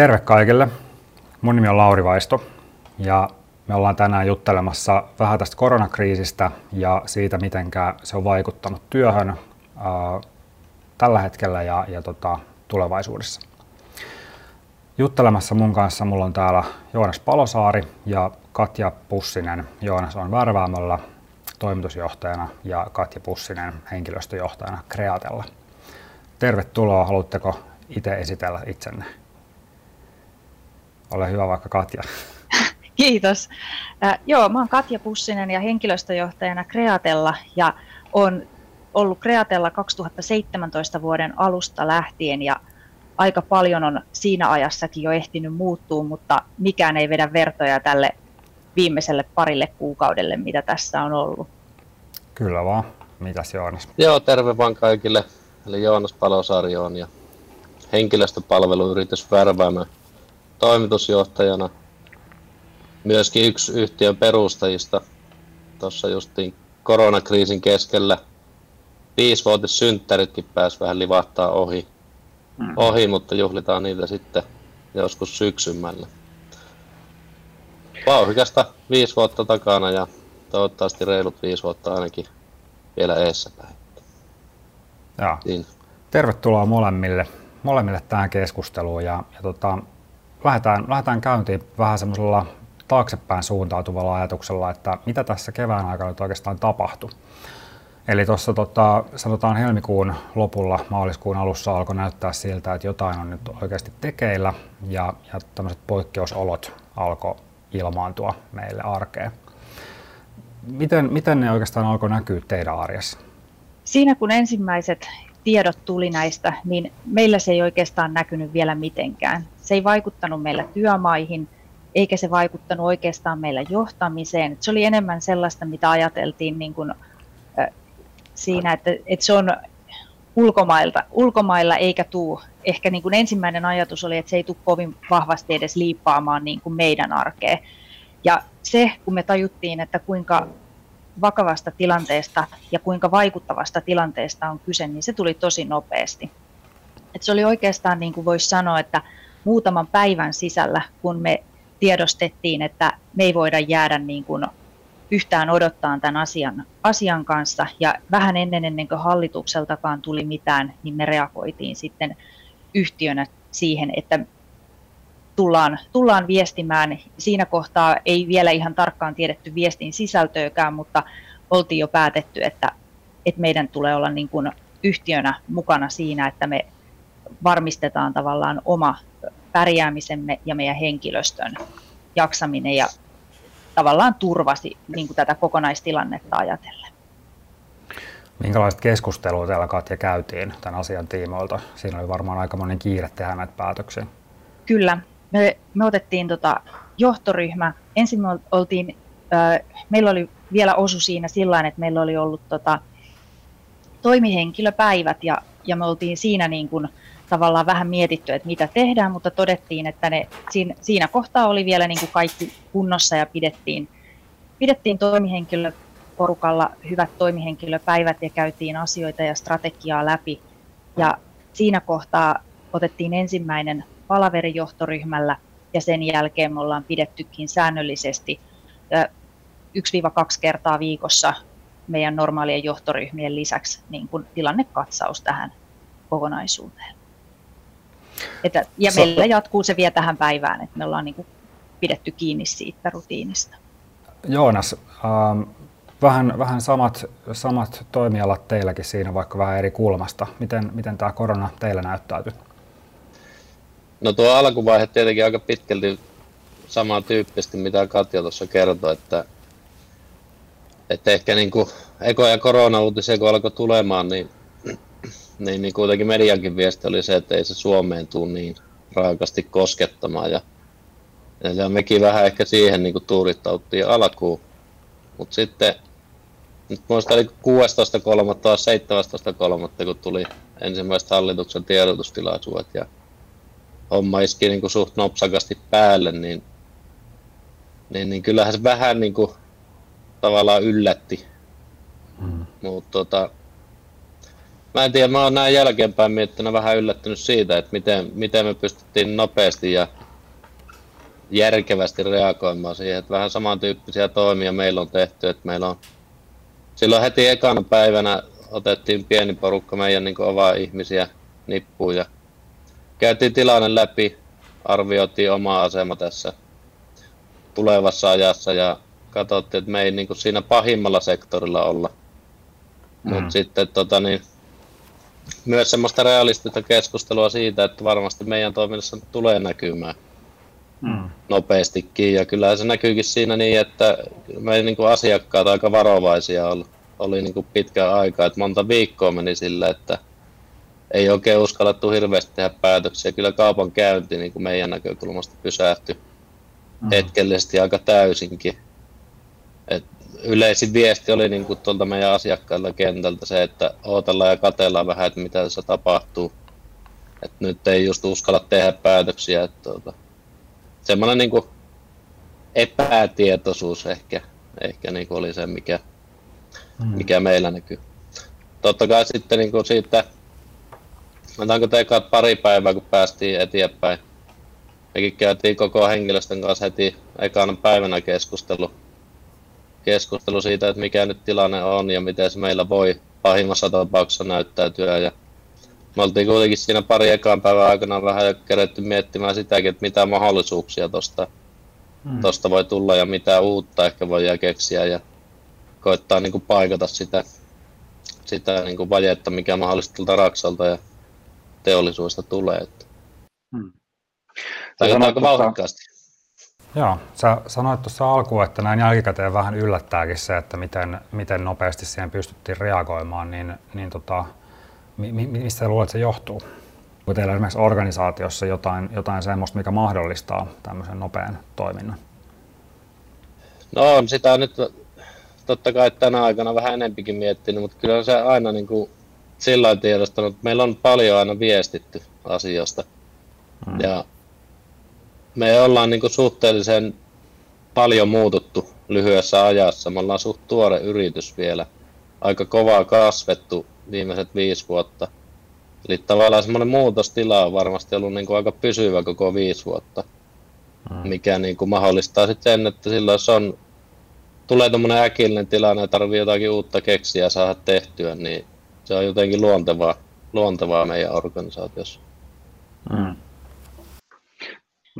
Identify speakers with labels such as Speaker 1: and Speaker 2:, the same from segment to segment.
Speaker 1: Terve kaikille. Mun nimi on Lauri Vaisto ja me ollaan tänään juttelemassa vähän tästä koronakriisistä ja siitä, miten se on vaikuttanut työhön ää, tällä hetkellä ja, ja tota, tulevaisuudessa. Juttelemassa mun kanssa mulla on täällä Joonas Palosaari ja Katja Pussinen. Joonas on Värväämöllä toimitusjohtajana ja Katja Pussinen henkilöstöjohtajana Kreatella. Tervetuloa. Haluatteko itse esitellä itsenne? Ole hyvä vaikka Katja.
Speaker 2: Kiitos. Äh, joo, mä oon Katja Pussinen ja henkilöstöjohtajana Kreatella ja on ollut Kreatella 2017 vuoden alusta lähtien ja aika paljon on siinä ajassakin jo ehtinyt muuttua, mutta mikään ei vedä vertoja tälle viimeiselle parille kuukaudelle, mitä tässä on ollut.
Speaker 1: Kyllä vaan. Mitäs Joonas?
Speaker 3: Joo, terve vaan kaikille. Eli Joonas Palosaari on ja henkilöstöpalveluyritys Värväämä toimitusjohtajana. Myöskin yksi yhtiön perustajista tuossa justiin koronakriisin keskellä. Viisivuotissynttäritkin pääsi vähän livahtaa ohi, mm. ohi, mutta juhlitaan niitä sitten joskus syksymällä. Vauhikasta viisi vuotta takana ja toivottavasti reilut viisi vuotta ainakin vielä eessäpäin.
Speaker 1: Joo. Niin. Tervetuloa molemmille, molemmille tähän keskusteluun ja, ja tota, lähdetään, lähdetään käyntiin vähän semmoisella taaksepäin suuntautuvalla ajatuksella, että mitä tässä kevään aikana nyt oikeastaan tapahtui. Eli tuossa tota, sanotaan helmikuun lopulla, maaliskuun alussa alkoi näyttää siltä, että jotain on nyt oikeasti tekeillä ja, ja tämmöiset poikkeusolot alkoi ilmaantua meille arkeen. Miten, miten ne oikeastaan alkoi näkyä teidän arjessa?
Speaker 2: Siinä kun ensimmäiset tiedot tuli näistä, niin meillä se ei oikeastaan näkynyt vielä mitenkään. Se ei vaikuttanut meillä työmaihin, eikä se vaikuttanut oikeastaan meillä johtamiseen. Se oli enemmän sellaista, mitä ajateltiin niin kuin, siinä, että, että se on ulkomailta, ulkomailla eikä tuu. Ehkä niin kuin ensimmäinen ajatus oli, että se ei tule kovin vahvasti edes liippaamaan niin kuin meidän arkeen. Ja se, kun me tajuttiin, että kuinka vakavasta tilanteesta ja kuinka vaikuttavasta tilanteesta on kyse, niin se tuli tosi nopeasti. Et se oli oikeastaan, niin kuin voisi sanoa, että muutaman päivän sisällä, kun me tiedostettiin, että me ei voida jäädä niin kuin yhtään odottaa tämän asian, asian kanssa. Ja vähän ennen, ennen kuin hallitukseltakaan tuli mitään, niin me reagoitiin sitten yhtiönä siihen, että tullaan, tullaan viestimään. Siinä kohtaa ei vielä ihan tarkkaan tiedetty viestin sisältöäkään, mutta oltiin jo päätetty, että, että meidän tulee olla niin kuin yhtiönä mukana siinä, että me varmistetaan tavallaan oma pärjäämisemme ja meidän henkilöstön jaksaminen ja tavallaan turvasi niin kuin tätä kokonaistilannetta ajatellen.
Speaker 1: Minkälaista keskustelua täällä Katja käytiin tämän asian tiimoilta? Siinä oli varmaan aika monen kiire tehdä näitä päätöksiä.
Speaker 2: Kyllä. Me, me otettiin tota johtoryhmä. Ensin me oltiin, äh, meillä oli vielä osu siinä sillä että meillä oli ollut tota, toimihenkilöpäivät ja, ja me oltiin siinä niin kuin, tavallaan vähän mietitty, että mitä tehdään, mutta todettiin, että ne, siinä, siinä kohtaa oli vielä niin kuin kaikki kunnossa ja pidettiin, pidettiin toimihenkilöporukalla hyvät toimihenkilöpäivät ja käytiin asioita ja strategiaa läpi. Ja siinä kohtaa otettiin ensimmäinen palaveri johtoryhmällä ja sen jälkeen me ollaan pidettykin säännöllisesti 1-2 kertaa viikossa meidän normaalien johtoryhmien lisäksi niin kuin tilannekatsaus tähän kokonaisuuteen. Että, ja so, meillä jatkuu se vielä tähän päivään, että me ollaan niin kuin pidetty kiinni siitä rutiinista.
Speaker 1: Joonas, ähm, vähän, vähän samat, samat toimialat teilläkin siinä, vaikka vähän eri kulmasta. Miten, miten tämä korona teillä näyttäytyy?
Speaker 3: No tuo alkuvaihe tietenkin aika pitkälti samantyyppisesti, mitä Katja tuossa kertoi, että, että ehkä niin kuin ekoja korona-uutisia kun alkoi tulemaan, niin niin, niin kuitenkin mediankin viesti oli se, että ei se Suomeen tule niin raakasti koskettamaan. Ja, ja mekin vähän ehkä siihen niin tuurittauttiin alkuun. Mutta sitten, nyt muista oli 16.3. tai 17.3. kun tuli ensimmäiset hallituksen tiedotustilaisuudet ja homma iski niin kuin suht nopsakasti päälle, niin, niin, niin kyllähän se vähän niin kuin, tavallaan yllätti. Mm. Mutta tota, mä en tiedä, mä oon näin jälkeenpäin miettinyt vähän yllättynyt siitä, että miten, miten me pystyttiin nopeasti ja järkevästi reagoimaan siihen, että vähän samantyyppisiä toimia meillä on tehty, että meillä on silloin heti ekana päivänä otettiin pieni porukka meidän niin ovaa ihmisiä nippuun ja käytiin tilanne läpi, arvioitiin oma asema tässä tulevassa ajassa ja katsottiin, että me ei niin siinä pahimmalla sektorilla olla. Mm. Mutta sitten tota, niin, myös semmoista realistista keskustelua siitä, että varmasti meidän toiminnassa tulee näkymään mm. nopeastikin. Ja kyllä se näkyykin siinä niin, että me niin kuin asiakkaat aika varovaisia oli, oli niin kuin pitkään aikaa, että monta viikkoa meni sillä, että ei oikein uskallettu hirveästi tehdä päätöksiä. Kyllä kaupan käynti niin kuin meidän näkökulmasta pysähtyi mm. hetkellisesti aika täysinkin. Et yleisin viesti oli niin kuin tuolta meidän asiakkailta kentältä se, että odotellaan ja katellaan vähän, että mitä tässä tapahtuu. Et nyt ei just uskalla tehdä päätöksiä. Että tuota, semmoinen niin kuin epätietoisuus ehkä, ehkä niin kuin oli se, mikä, mm. mikä meillä näkyy. Totta kai sitten niin kuin siitä, otetaanko tekat pari päivää, kun päästiin eteenpäin. Mekin käytiin koko henkilöstön kanssa heti ekana päivänä keskustelu, keskustelu siitä, että mikä nyt tilanne on ja miten se meillä voi pahimmassa tapauksessa näyttäytyä. Ja me oltiin kuitenkin siinä pari ekaan päivän aikana vähän jo keretty miettimään sitäkin, että mitä mahdollisuuksia tuosta hmm. tosta voi tulla ja mitä uutta ehkä voi keksiä ja koittaa niin kuin paikata sitä, sitä niin kuin vajetta, mikä mahdollisesti Raksalta ja teollisuudesta tulee. Että. Hmm. Tai aika vauhdikkaasti.
Speaker 1: Joo, sä sanoit tuossa alkuun, että näin jälkikäteen vähän yllättääkin se, että miten, miten nopeasti siihen pystyttiin reagoimaan, niin, niin tota, mi, mi, mistä luulet, että se johtuu? Onko teillä esimerkiksi organisaatiossa jotain, jotain semmoista, mikä mahdollistaa tämmöisen nopean toiminnan?
Speaker 3: No on sitä nyt totta kai tänä aikana vähän enempikin miettinyt, mutta kyllä se aina niin kuin sillä tiedostanut, että meillä on paljon aina viestitty asioista. Hmm. Ja me ollaan niin kuin suhteellisen paljon muututtu lyhyessä ajassa. Me ollaan suht tuore yritys vielä. Aika kovaa kasvettu viimeiset viisi vuotta. Eli tavallaan semmoinen muutostila on varmasti ollut niin kuin aika pysyvä koko viisi vuotta. Mm. Mikä niin kuin mahdollistaa sitten sen, että silloin jos on, tulee tuommoinen äkillinen tilanne ja tarvii jotakin uutta keksiä ja saada tehtyä, niin se on jotenkin luontevaa, luontevaa meidän organisaatiossa. Mm.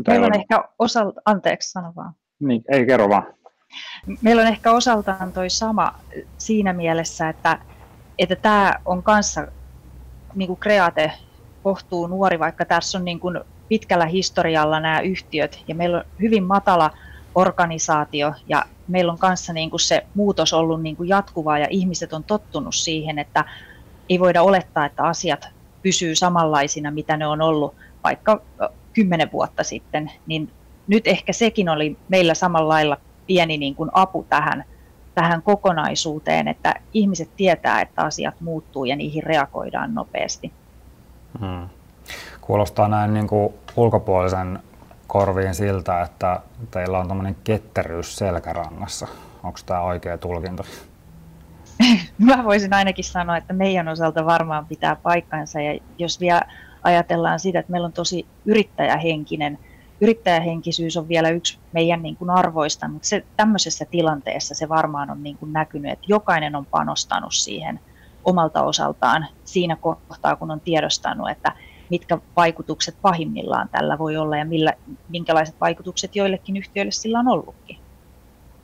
Speaker 2: Meillä on ehkä osalta, anteeksi sano vaan.
Speaker 4: Niin, ei kerro vaan.
Speaker 2: Meillä on ehkä osaltaan toi sama siinä mielessä, että, että tämä on kanssa niin kuin Kreate kohtuu nuori, vaikka tässä on niin kuin pitkällä historialla nämä yhtiöt ja meillä on hyvin matala organisaatio ja meillä on kanssa niin kuin se muutos ollut niin kuin jatkuvaa ja ihmiset on tottunut siihen, että ei voida olettaa, että asiat pysyy samanlaisina, mitä ne on ollut vaikka kymmenen vuotta sitten, niin nyt ehkä sekin oli meillä samalla lailla pieni niin kuin apu tähän, tähän kokonaisuuteen, että ihmiset tietää, että asiat muuttuu ja niihin reagoidaan nopeasti. Hmm.
Speaker 1: Kuulostaa näin niin kuin ulkopuolisen korviin siltä, että teillä on tämmöinen ketteryys selkärangassa. Onko tämä oikea tulkinta?
Speaker 2: Mä voisin ainakin sanoa, että meidän osalta varmaan pitää paikkansa ja jos vielä ajatellaan sitä, että meillä on tosi yrittäjähenkinen, yrittäjähenkisyys on vielä yksi meidän niin kuin arvoista, mutta se, tämmöisessä tilanteessa se varmaan on niin kuin näkynyt, että jokainen on panostanut siihen omalta osaltaan siinä kohtaa, kun on tiedostanut, että mitkä vaikutukset pahimmillaan tällä voi olla ja millä, minkälaiset vaikutukset joillekin yhtiöille sillä on ollutkin.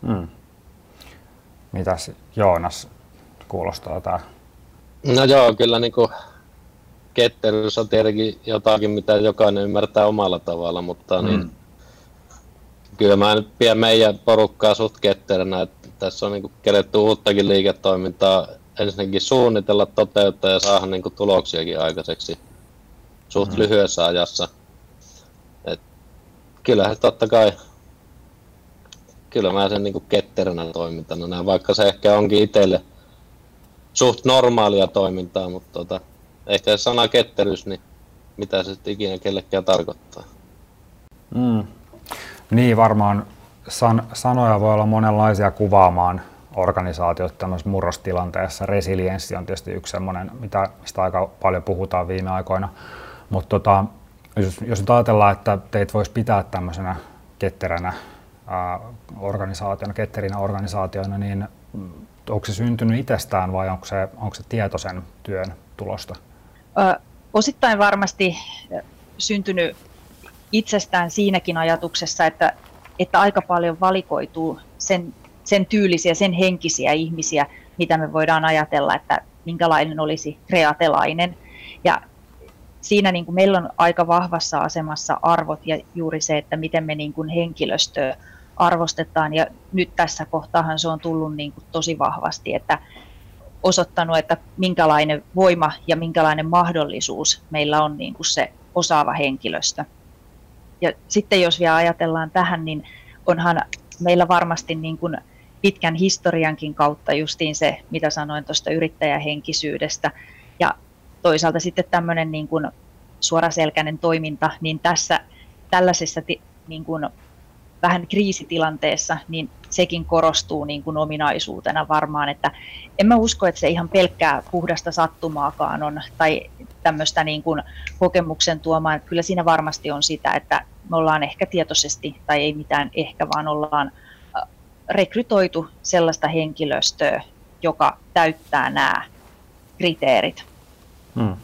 Speaker 2: Hmm.
Speaker 1: Mitäs Joonas kuulostaa tämä?
Speaker 3: No joo, kyllä niin kuin ketteryys on tietenkin jotakin, mitä jokainen ymmärtää omalla tavalla, mutta mm. niin, kyllä mä nyt pidän meidän porukkaa suht ketteränä, että tässä on niin keretty uuttakin liiketoimintaa ensinnäkin suunnitella, toteuttaa ja saada niin tuloksiakin aikaiseksi suht mm. lyhyessä ajassa. Et kyllähän totta kai, kyllä mä sen niin ketteränä toimintana näen, vaikka se ehkä onkin itselle suht normaalia toimintaa, mutta tota, ehkä sana ketteryys, niin mitä se sitten ikinä kellekään tarkoittaa.
Speaker 1: Mm. Niin, varmaan san, sanoja voi olla monenlaisia kuvaamaan organisaatiot tämmöisessä murrostilanteessa. Resilienssi on tietysti yksi semmoinen, mitä, mistä aika paljon puhutaan viime aikoina. Mutta tota, jos, jos nyt ajatellaan, että teit voisi pitää tämmöisenä ketteränä ää, organisaationa, ketterinä organisaationa, niin onko se syntynyt itsestään vai onko se, onko se tietoisen työn tulosta?
Speaker 2: Osittain varmasti syntynyt itsestään siinäkin ajatuksessa, että, että aika paljon valikoituu sen, sen tyylisiä, sen henkisiä ihmisiä, mitä me voidaan ajatella, että minkälainen olisi kreatelainen. Ja siinä niin kuin meillä on aika vahvassa asemassa arvot ja juuri se, että miten me niin kuin henkilöstöä arvostetaan. Ja nyt tässä kohtaahan se on tullut niin kuin tosi vahvasti, että osoittanut, että minkälainen voima ja minkälainen mahdollisuus meillä on niin kuin se osaava henkilöstö. Ja sitten jos vielä ajatellaan tähän, niin onhan meillä varmasti niin kuin pitkän historiankin kautta justiin se, mitä sanoin tuosta yrittäjähenkisyydestä. Ja toisaalta sitten tämmöinen niin kuin suoraselkäinen toiminta, niin tässä tällaisessa niin kuin vähän kriisitilanteessa, niin sekin korostuu niin kuin ominaisuutena varmaan, että en mä usko, että se ihan pelkkää puhdasta sattumaakaan on, tai tämmöistä niin kuin kokemuksen tuomaan, kyllä siinä varmasti on sitä, että me ollaan ehkä tietoisesti, tai ei mitään ehkä, vaan ollaan rekrytoitu sellaista henkilöstöä, joka täyttää nämä kriteerit. Hmm.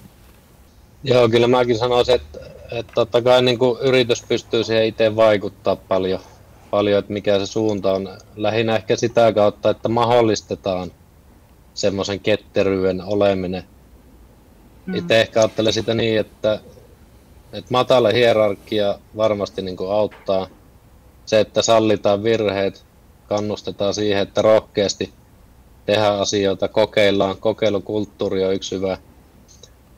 Speaker 3: Joo, kyllä mäkin sanoisin, että, että totta kai niin kuin yritys pystyy siihen itse vaikuttaa paljon, paljon, että mikä se suunta on. Lähinnä ehkä sitä kautta, että mahdollistetaan semmoisen ketteryyden oleminen. Mm. Itse ehkä ajattelen sitä niin, että, että matala hierarkia varmasti niin kuin auttaa. Se, että sallitaan virheet, kannustetaan siihen, että rohkeasti tehdään asioita, kokeillaan. Kokeilukulttuuri on yksi hyvä,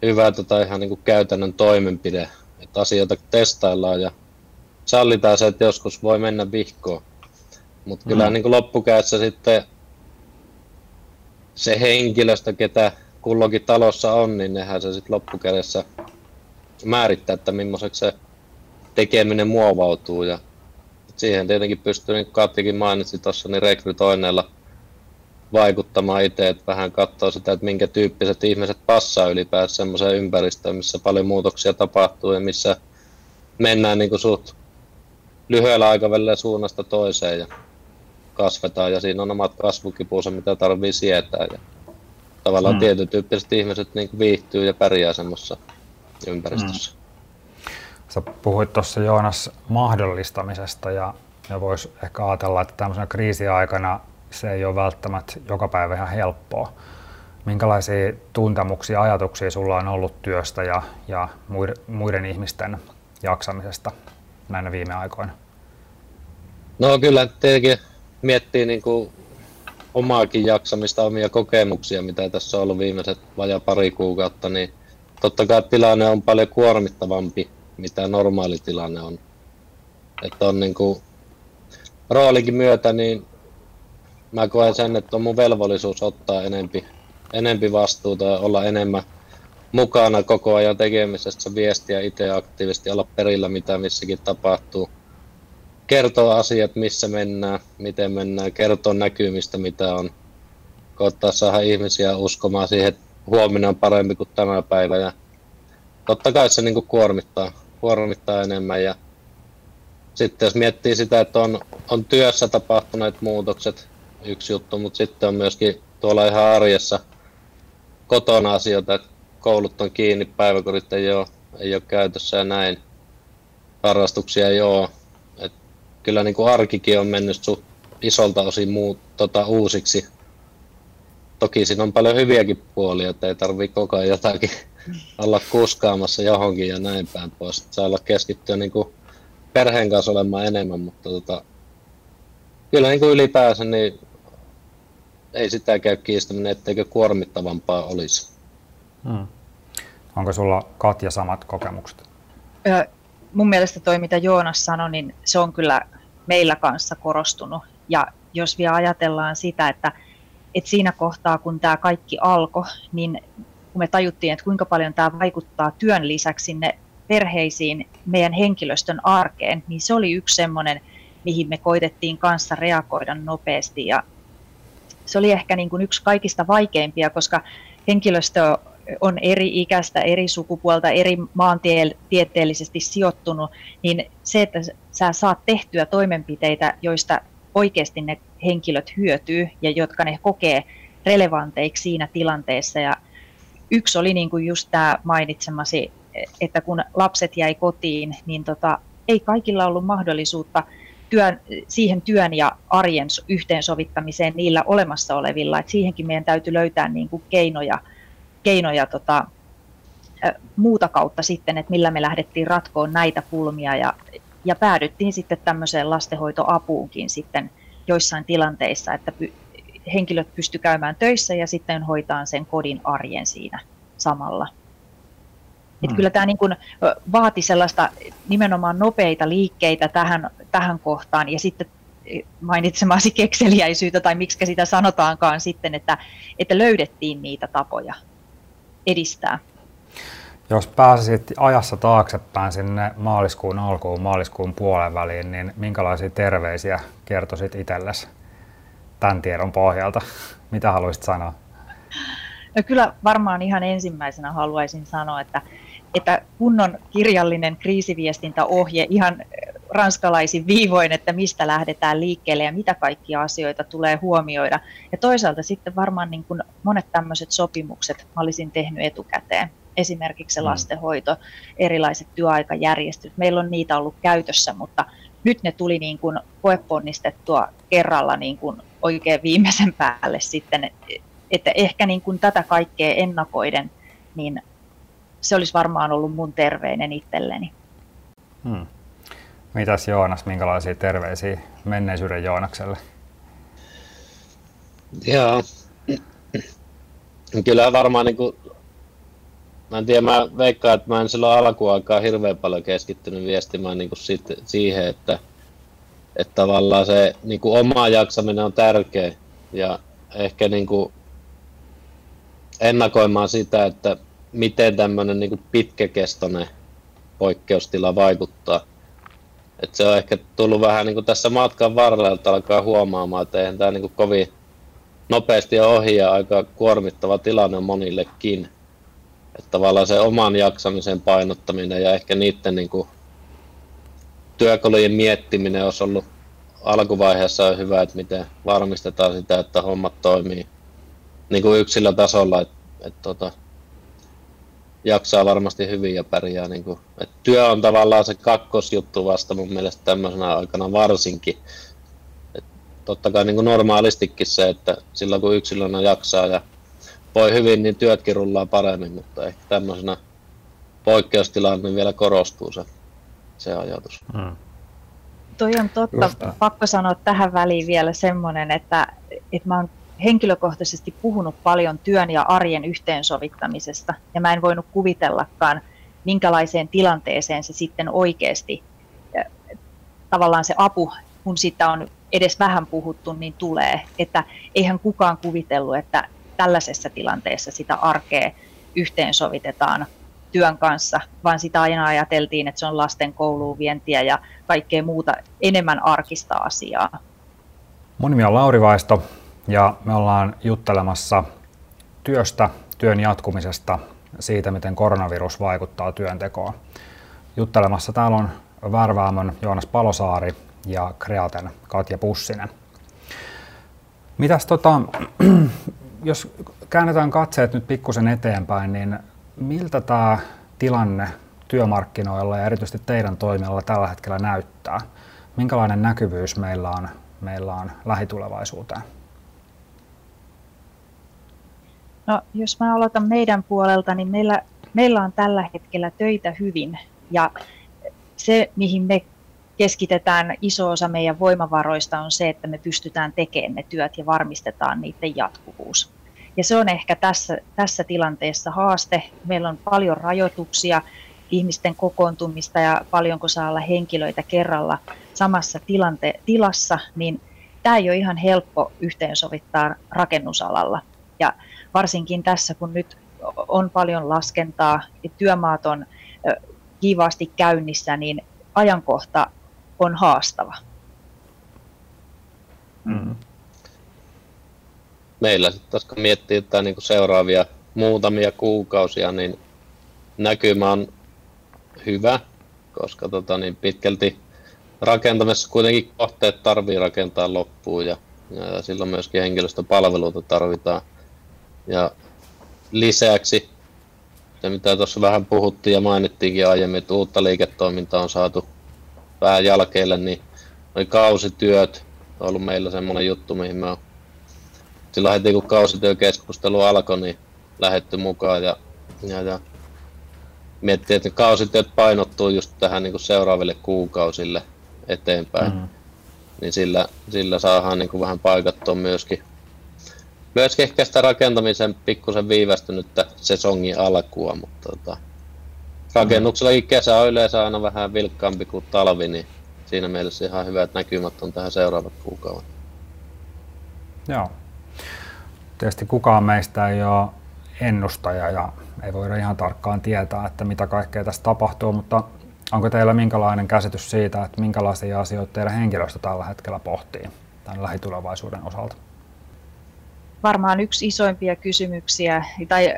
Speaker 3: hyvä tota ihan niin kuin käytännön toimenpide, että asioita testaillaan ja sallitaan se, että joskus voi mennä vihkoon. Mutta mm. kyllä niin kuin loppukäyssä sitten se henkilöstö, ketä kullokin talossa on, niin nehän se sitten loppukädessä määrittää, että millaiseksi se tekeminen muovautuu. Ja siihen tietenkin pystyy, niin kuin Kattikin mainitsi tuossa, niin rekrytoinneilla vaikuttamaan itse, että vähän katsoo sitä, että minkä tyyppiset ihmiset passaa ylipäänsä semmoiseen ympäristöön, missä paljon muutoksia tapahtuu ja missä mennään niin kuin suht lyhyellä aikavälillä suunnasta toiseen ja kasvetaan ja siinä on omat kasvukipuunsa, mitä tarvii sietää. Ja tavallaan mm. tietyn tyyppiset ihmiset niin viihtyy ja pärjää semmoisessa ympäristössä. Mm.
Speaker 1: Sä puhuit tuossa Joonas mahdollistamisesta ja, ja voisi ehkä ajatella, että tämmöisenä kriisiaikana se ei ole välttämättä joka päivä ihan helppoa. Minkälaisia tuntemuksia, ajatuksia sulla on ollut työstä ja, ja muiden, muiden ihmisten jaksamisesta näinä viime aikoina?
Speaker 3: No kyllä tietenkin miettii niin kuin omaakin jaksamista, omia kokemuksia, mitä tässä on ollut viimeiset vajaa pari kuukautta, niin totta kai tilanne on paljon kuormittavampi, mitä normaali tilanne on. Että on niin kuin, roolikin myötä, niin mä koen sen, että on mun velvollisuus ottaa enempi, enempi vastuuta ja olla enemmän mukana koko ajan tekemisessä, viestiä itse aktiivisesti, olla perillä mitä missäkin tapahtuu. Kertoa asiat, missä mennään, miten mennään, kertoa näkymistä, mitä on. Koittaa saada ihmisiä uskomaan siihen, että huomenna on parempi kuin tämä päivä. Ja totta kai se niin kuormittaa, kuormittaa enemmän. Ja sitten jos miettii sitä, että on, on työssä tapahtuneet muutokset, yksi juttu, mutta sitten on myöskin tuolla ihan arjessa kotona asioita, että koulut on kiinni, päiväkodit ei ole, ei ole käytössä ja näin. Harrastuksia ei ole. Et kyllä niin kuin arkikin on mennyt suht isolta osin muu, tota, uusiksi. Toki siinä on paljon hyviäkin puolia, että ei tarvitse koko ajan jotakin olla kuskaamassa johonkin ja näin päin pois. Saa olla keskittyä niin kuin perheen kanssa olemaan enemmän, mutta tota, kyllä niin kuin ylipäänsä niin ei sitä käy kiistäminen, etteikö kuormittavampaa olisi. Hmm.
Speaker 1: Onko sulla Katja samat kokemukset?
Speaker 2: Ö, mun mielestä toi, mitä Joonas sanoi, niin se on kyllä meillä kanssa korostunut. Ja jos vielä ajatellaan sitä, että, että siinä kohtaa, kun tämä kaikki alkoi, niin kun me tajuttiin, että kuinka paljon tämä vaikuttaa työn lisäksi sinne perheisiin, meidän henkilöstön arkeen, niin se oli yksi semmoinen, mihin me koitettiin kanssa reagoida nopeasti. Ja se oli ehkä niin kuin yksi kaikista vaikeimpia, koska henkilöstö on eri ikäistä, eri sukupuolta, eri maantieteellisesti sijoittunut, niin se, että sä saat tehtyä toimenpiteitä, joista oikeasti ne henkilöt hyötyy ja jotka ne kokee relevanteiksi siinä tilanteessa. Ja yksi oli niin kuin just tämä mainitsemasi, että kun lapset jäi kotiin, niin tota, ei kaikilla ollut mahdollisuutta työn, siihen työn ja arjen yhteensovittamiseen niillä olemassa olevilla. Et siihenkin meidän täytyy löytää niin kuin keinoja, keinoja tota, muuta kautta sitten, että millä me lähdettiin ratkoon näitä pulmia ja, ja päädyttiin sitten tämmöiseen lastenhoitoapuunkin sitten joissain tilanteissa, että py, henkilöt pysty käymään töissä ja sitten hoitaa sen kodin arjen siinä samalla. Et hmm. kyllä tämä niin kuin vaati sellaista nimenomaan nopeita liikkeitä tähän, tähän kohtaan ja sitten mainitsemasi kekseliäisyyttä tai miksi sitä sanotaankaan sitten, että, että löydettiin niitä tapoja edistää.
Speaker 1: Jos pääsisit ajassa taaksepäin sinne maaliskuun alkuun, maaliskuun puolen väliin, niin minkälaisia terveisiä kertoisit itsellesi tämän tiedon pohjalta? Mitä haluaisit sanoa?
Speaker 2: No kyllä varmaan ihan ensimmäisenä haluaisin sanoa, että, että kunnon kirjallinen kriisiviestintäohje ihan ranskalaisin viivoin, että mistä lähdetään liikkeelle ja mitä kaikkia asioita tulee huomioida. Ja toisaalta sitten varmaan niin kuin monet tämmöiset sopimukset mä olisin tehnyt etukäteen. Esimerkiksi se mm. lastenhoito, erilaiset työaikajärjestelyt. Meillä on niitä ollut käytössä, mutta nyt ne tuli niin kuin koeponnistettua kerralla niin kuin oikein viimeisen päälle sitten. Että ehkä niin kuin tätä kaikkea ennakoiden, niin se olisi varmaan ollut mun terveinen itselleni. Hmm.
Speaker 1: Mitäs Joonas, minkälaisia terveisiä menneisyyden Joonakselle?
Speaker 3: Joo. Kyllä varmaan niin kuin, mä en tiedä, mä veikkaan, että mä en silloin alkuaikaa hirveän paljon keskittynyt viestimään niin kuin sit, siihen, että, että tavallaan se niin kuin oma jaksaminen on tärkeä ja ehkä niin kuin ennakoimaan sitä, että miten tämmöinen niin pitkäkestoinen poikkeustila vaikuttaa. Et se on ehkä tullut vähän niin kuin tässä matkan varrella, että alkaa huomaamaan, että eihän tämä niin kovin nopeasti ohi ja aika kuormittava tilanne monillekin. Että tavallaan se oman jaksamisen painottaminen ja ehkä niiden niin kuin työkalujen miettiminen olisi ollut alkuvaiheessa on hyvä, että miten varmistetaan sitä, että hommat toimii niin kuin yksilötasolla, että, että tota, jaksaa varmasti hyvin ja pärjää. Niin kuin, että työ on tavallaan se kakkosjuttu vasta mun mielestä tämmöisenä aikana varsinkin. Et totta kai niin kuin normaalistikin se, että silloin kun yksilönä jaksaa ja voi hyvin, niin työtkin rullaa paremmin, mutta ehkä tämmöisenä poikkeustilanne niin vielä korostuu se, se ajatus. Hmm.
Speaker 2: Toi on totta. Just. Pakko sanoa tähän väliin vielä semmoinen, että, että mä oon henkilökohtaisesti puhunut paljon työn ja arjen yhteensovittamisesta, ja mä en voinut kuvitellakaan, minkälaiseen tilanteeseen se sitten oikeasti tavallaan se apu, kun sitä on edes vähän puhuttu, niin tulee. Että eihän kukaan kuvitellut, että tällaisessa tilanteessa sitä arkea yhteensovitetaan työn kanssa, vaan sitä aina ajateltiin, että se on lasten kouluun vientiä ja kaikkea muuta enemmän arkista asiaa.
Speaker 1: Mun nimi on Lauri Vaisto ja me ollaan juttelemassa työstä, työn jatkumisesta, siitä miten koronavirus vaikuttaa työntekoon. Juttelemassa täällä on Värväämön Joonas Palosaari ja Kreaten Katja Pussinen. Mitäs tota, jos käännetään katseet nyt pikkusen eteenpäin, niin miltä tämä tilanne työmarkkinoilla ja erityisesti teidän toimialalla tällä hetkellä näyttää? Minkälainen näkyvyys meillä on, meillä on lähitulevaisuuteen?
Speaker 2: No, jos mä aloitan meidän puolelta, niin meillä, meillä on tällä hetkellä töitä hyvin ja se, mihin me keskitetään iso osa meidän voimavaroista on se, että me pystytään tekemään ne työt ja varmistetaan niiden jatkuvuus. Ja se on ehkä tässä, tässä tilanteessa haaste. Meillä on paljon rajoituksia, ihmisten kokoontumista ja paljonko saa olla henkilöitä kerralla samassa tilante, tilassa, niin tämä ei ole ihan helppo yhteensovittaa rakennusalalla. Ja varsinkin tässä, kun nyt on paljon laskentaa ja työmaat on kiivaasti käynnissä, niin ajankohta on haastava.
Speaker 1: Mm.
Speaker 3: meillä sitten taas kun miettii jotain niin kuin seuraavia muutamia kuukausia, niin näkymä on hyvä, koska tota, niin pitkälti rakentamisessa kuitenkin kohteet tarvii rakentaa loppuun ja, ja silloin myöskin henkilöstöpalveluita tarvitaan. Ja lisäksi se, mitä tuossa vähän puhuttiin ja mainittiinkin aiemmin, että uutta liiketoimintaa on saatu vähän jälkeelle, niin noi kausityöt on ollut meillä semmoinen juttu, mihin me on silloin heti kun kausityökeskustelu alkoi, niin lähetty mukaan ja, ja, ja miettii, että kausityöt painottuu just tähän niin kuin seuraaville kuukausille eteenpäin. Mm. Niin sillä, sillä saadaan niin kuin vähän paikattua myöskin, myöskin ehkä sitä rakentamisen pikkusen viivästynyttä sesongin alkua, mutta tota, rakennuksellakin kesä on yleensä aina vähän vilkkaampi kuin talvi, niin siinä mielessä ihan hyvät näkymät on tähän seuraavat kuukaudet.
Speaker 1: Joo. Tietysti kukaan meistä ei ole ennustaja ja ei voida ihan tarkkaan tietää, että mitä kaikkea tässä tapahtuu, mutta onko teillä minkälainen käsitys siitä, että minkälaisia asioita teidän henkilöstö tällä hetkellä pohtii tämän lähitulevaisuuden osalta?
Speaker 2: Varmaan yksi isoimpia kysymyksiä tai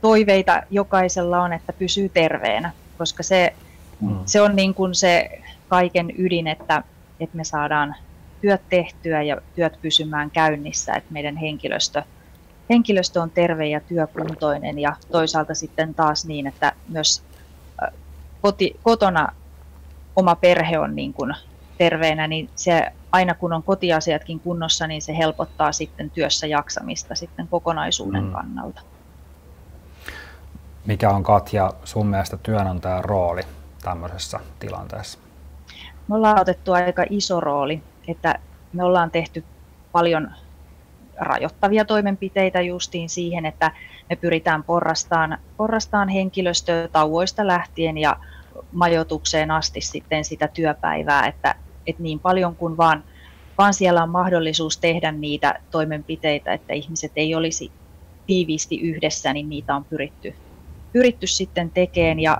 Speaker 2: toiveita jokaisella on, että pysyy terveenä, koska se, mm. se on niin kuin se kaiken ydin, että, että me saadaan työt tehtyä ja työt pysymään käynnissä, että meidän henkilöstö, henkilöstö on terve ja työkuntoinen ja toisaalta sitten taas niin, että myös koti, kotona oma perhe on niin kuin terveenä, niin se aina kun on kotiasiatkin kunnossa, niin se helpottaa sitten työssä jaksamista sitten kokonaisuuden mm. kannalta.
Speaker 1: Mikä on Katja sun mielestä työnantajan rooli tämmöisessä tilanteessa?
Speaker 2: Me ollaan otettu aika iso rooli, että me ollaan tehty paljon rajoittavia toimenpiteitä justiin siihen, että me pyritään porrastaan, porrastaan henkilöstöä tauoista lähtien ja majoitukseen asti sitten sitä työpäivää, että, että niin paljon kuin vaan, vaan siellä on mahdollisuus tehdä niitä toimenpiteitä, että ihmiset ei olisi tiiviisti yhdessä, niin niitä on pyritty, pyritty sitten tekemään ja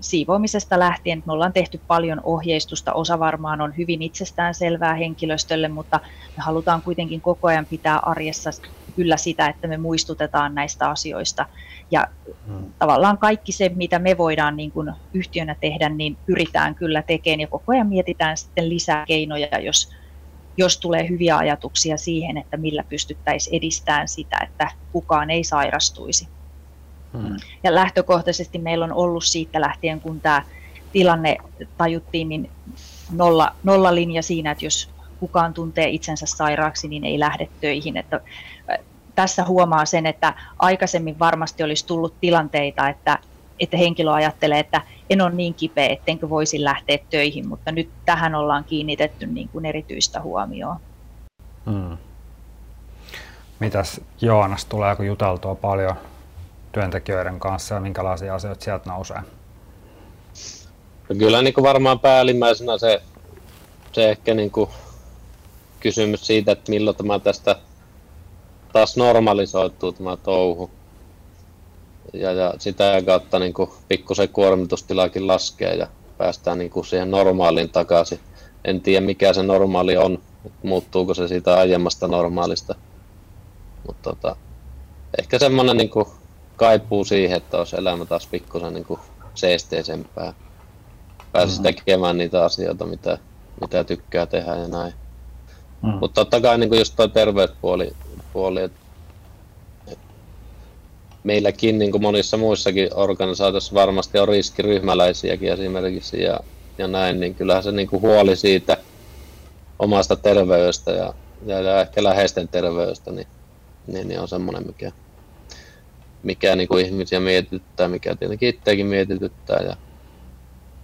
Speaker 2: siivoamisesta lähtien me ollaan tehty paljon ohjeistusta. Osa varmaan on hyvin itsestään selvää henkilöstölle, mutta me halutaan kuitenkin koko ajan pitää arjessa kyllä sitä, että me muistutetaan näistä asioista. Ja hmm. tavallaan kaikki se, mitä me voidaan niin kuin yhtiönä tehdä, niin pyritään kyllä tekemään ja koko ajan mietitään sitten lisää keinoja, jos, jos tulee hyviä ajatuksia siihen, että millä pystyttäisiin edistämään sitä, että kukaan ei sairastuisi. Hmm. Ja lähtökohtaisesti meillä on ollut siitä lähtien, kun tämä tilanne tajuttiin, niin nolla, nolla linja siinä, että jos kukaan tuntee itsensä sairaaksi, niin ei lähde töihin. Että tässä huomaa sen, että aikaisemmin varmasti olisi tullut tilanteita, että, että henkilö ajattelee, että en ole niin kipeä, ettenkö voisi lähteä töihin, mutta nyt tähän ollaan kiinnitetty niin kuin erityistä huomioon. Hmm.
Speaker 1: Mitäs Joonas, tuleeko juteltua paljon työntekijöiden kanssa ja minkälaisia asioita sieltä nousee?
Speaker 3: No kyllä niin kuin varmaan päällimmäisenä se, se ehkä niin kuin kysymys siitä, että milloin tämä tästä taas normalisoituu tämä touhu. Ja, ja sitä kautta niin kuin pikkusen kuormitustilaakin laskee ja päästään niin kuin siihen normaaliin takaisin. En tiedä mikä se normaali on, muuttuuko se siitä aiemmasta normaalista. Mutta tota, ehkä semmoinen niin kuin kaipuu siihen, että olisi elämä taas pikkusen niin kuin seesteisempää. Pääsisi mm-hmm. tekemään niitä asioita, mitä, mitä tykkää tehdä ja näin. Mm. Mutta totta kai niin kuin just tuo terveyspuoli, puoli, että meilläkin niin kuin monissa muissakin organisaatioissa varmasti on riskiryhmäläisiäkin esimerkiksi ja, ja näin, niin kyllähän se niin kuin huoli siitä omasta terveydestä ja, ja, ehkä läheisten terveydestä, niin, niin, niin on semmoinen, mikä, mikä niin kuin ihmisiä mietityttää, mikä tietenkin itseäkin mietityttää. Ja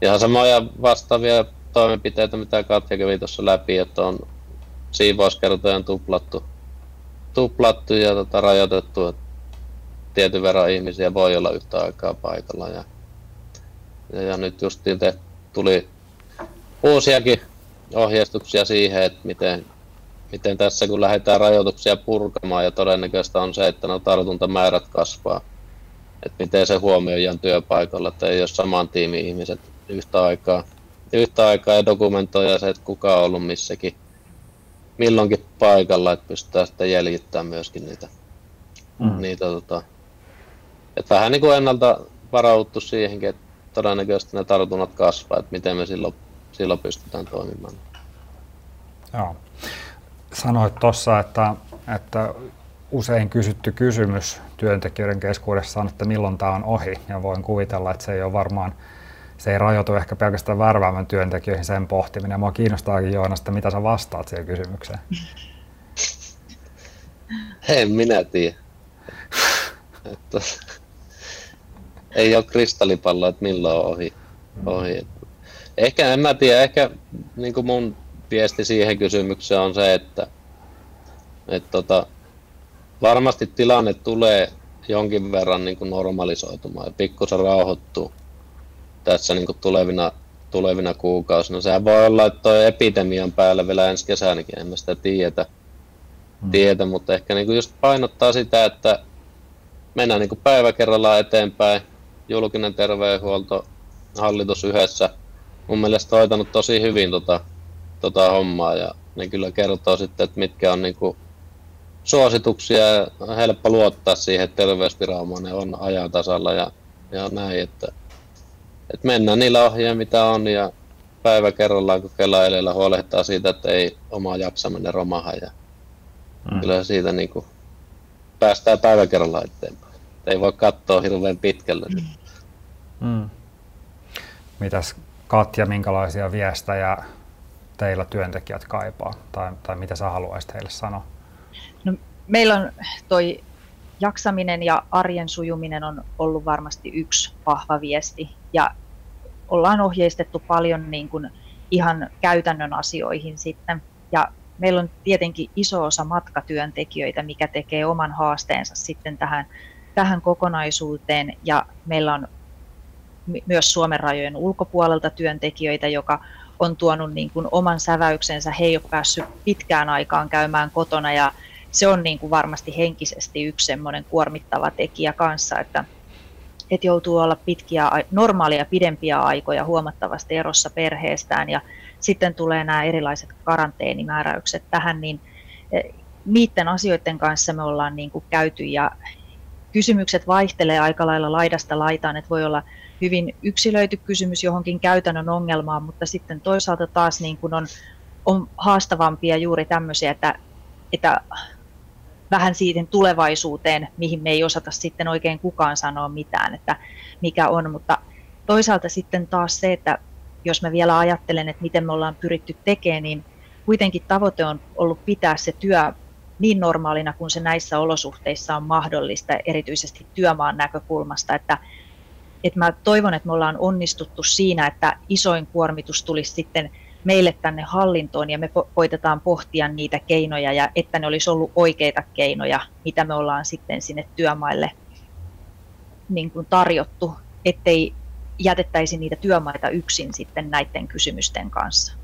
Speaker 3: ihan samoja vastaavia toimenpiteitä, mitä Katja kävi tuossa läpi, että on siivouskertoja on tuplattu, tuplattu ja tota, rajoitettu, että tietyn verran ihmisiä voi olla yhtä aikaa paikalla. Ja, ja, ja nyt justiin te, tuli uusiakin ohjeistuksia siihen, että miten miten tässä kun lähdetään rajoituksia purkamaan ja todennäköistä on se, että no tartuntamäärät kasvaa, että miten se huomioidaan työpaikalla, että ei ole saman tiimin ihmiset yhtä aikaa, yhtä aikaa ja dokumentoida se, että kuka on ollut missäkin, milloinkin paikalla, että pystytään sitten jäljittämään myöskin niitä, mm. niitä tota, että vähän niin kuin ennalta varauduttu siihenkin, että todennäköisesti ne tartunnat kasvaa, että miten me silloin, silloin pystytään toimimaan.
Speaker 1: Joo. Sanoit tuossa, että, että usein kysytty kysymys työntekijöiden keskuudessa on, että milloin tämä on ohi. Ja voin kuvitella, että se ei ole varmaan, se ei rajoitu ehkä pelkästään värväämään työntekijöihin sen pohtiminen. Mua kiinnostaakin Joonas, että mitä sä vastaat siihen kysymykseen.
Speaker 3: En minä tiedä. ei ole kristallipalloa, että milloin on ohi. ohi. Ehkä en mä tiedä, ehkä niin kuin mun viesti siihen kysymykseen on se, että, että tota, varmasti tilanne tulee jonkin verran niin kuin normalisoitumaan ja pikkusen rauhoittuu tässä niin kuin tulevina, tulevina kuukausina. Sehän voi olla, että tuo epidemian päällä vielä ensi kesänäkin, en mä sitä tiedä, hmm. tiedä mutta ehkä niin kuin just painottaa sitä, että mennään niin kuin päivä kerrallaan eteenpäin, julkinen terveydenhuolto, hallitus yhdessä mun mielestä hoitanut tosi hyvin tota, tota hommaa ja ne kyllä kertoo sitten, että mitkä on niin kuin suosituksia ja on helppo luottaa siihen, että terveysviranomainen on ajan tasalla ja, ja näin, että, että mennään niillä ohjeilla mitä on ja päivä kerrallaan kun Kela edellä huolehtaa siitä, että ei oma jaksaminen romaha ja mm. kyllä siitä niin kuin päästään päivä kerrallaan eteenpäin. Ei voi katsoa hirveän pitkälle. Mm.
Speaker 1: Mitäs Katja, minkälaisia viestejä teillä työntekijät kaipaa tai, tai mitä sä haluaisit heille sanoa?
Speaker 2: No, meillä on toi jaksaminen ja arjen sujuminen on ollut varmasti yksi vahva viesti ja ollaan ohjeistettu paljon niin kuin ihan käytännön asioihin sitten ja meillä on tietenkin iso osa matkatyöntekijöitä, mikä tekee oman haasteensa sitten tähän, tähän kokonaisuuteen ja meillä on myös Suomen rajojen ulkopuolelta työntekijöitä, joka on tuonut niin kuin oman säväyksensä. He ei ole päässyt pitkään aikaan käymään kotona ja se on niin kuin varmasti henkisesti yksi semmoinen kuormittava tekijä kanssa, että, että joutuu olla pitkiä, normaalia pidempiä aikoja huomattavasti erossa perheestään ja sitten tulee nämä erilaiset karanteenimääräykset tähän, niin e, niiden asioiden kanssa me ollaan niin kuin käyty ja kysymykset vaihtelee aika lailla laidasta laitaan, että voi olla hyvin yksilöity kysymys johonkin käytännön ongelmaan, mutta sitten toisaalta taas niin kuin on, on haastavampia juuri tämmöisiä, että, että vähän siitä tulevaisuuteen, mihin me ei osata sitten oikein kukaan sanoa mitään, että mikä on, mutta toisaalta sitten taas se, että jos mä vielä ajattelen, että miten me ollaan pyritty tekemään, niin kuitenkin tavoite on ollut pitää se työ niin normaalina kuin se näissä olosuhteissa on mahdollista, erityisesti työmaan näkökulmasta, että että mä toivon, että me ollaan onnistuttu siinä, että isoin kuormitus tulisi sitten meille tänne hallintoon ja me koitetaan pohtia niitä keinoja ja että ne olisi ollut oikeita keinoja, mitä me ollaan sitten sinne työmaille niin kuin tarjottu, ettei jätettäisi niitä työmaita yksin sitten näiden kysymysten kanssa.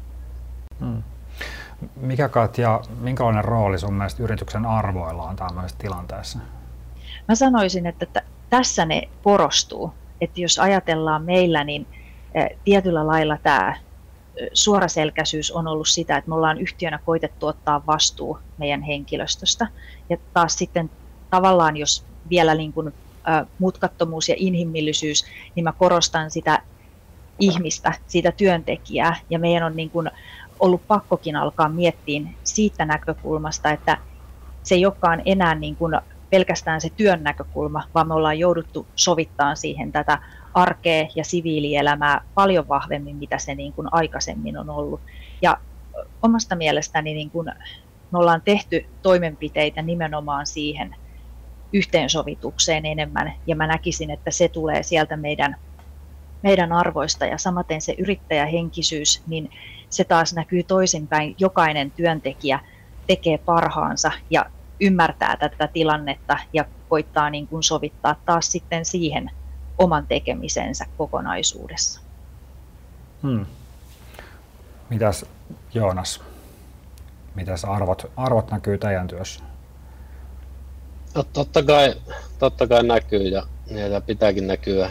Speaker 2: Hmm.
Speaker 1: Mikä Katja, minkälainen rooli sun mielestä yrityksen arvoilla on tämmöisessä tilanteessa?
Speaker 2: Mä sanoisin, että t- tässä ne korostuu että jos ajatellaan meillä, niin tietyllä lailla tämä suoraselkäisyys on ollut sitä, että me ollaan yhtiönä koitettu ottaa vastuu meidän henkilöstöstä. Ja taas sitten tavallaan, jos vielä niin kuin, mutkattomuus ja inhimillisyys, niin mä korostan sitä ihmistä, sitä työntekijää, ja meidän on niin kuin ollut pakkokin alkaa miettiä siitä näkökulmasta, että se ei olekaan enää niin kuin pelkästään se työn näkökulma, vaan me ollaan jouduttu sovittaa siihen tätä arkea ja siviilielämää paljon vahvemmin, mitä se niin kuin aikaisemmin on ollut. Ja omasta mielestäni niin kuin me ollaan tehty toimenpiteitä nimenomaan siihen yhteensovitukseen enemmän, ja mä näkisin, että se tulee sieltä meidän, meidän arvoista, ja samaten se yrittäjähenkisyys, niin se taas näkyy toisinpäin. Jokainen työntekijä tekee parhaansa, ja ymmärtää tätä tilannetta ja koittaa niin kuin sovittaa taas sitten siihen oman tekemisensä kokonaisuudessa. Hmm.
Speaker 1: Mitäs Joonas, mitäs arvot, arvot näkyy teidän työssä?
Speaker 3: No, totta, kai, totta kai näkyy ja, ja pitääkin näkyä,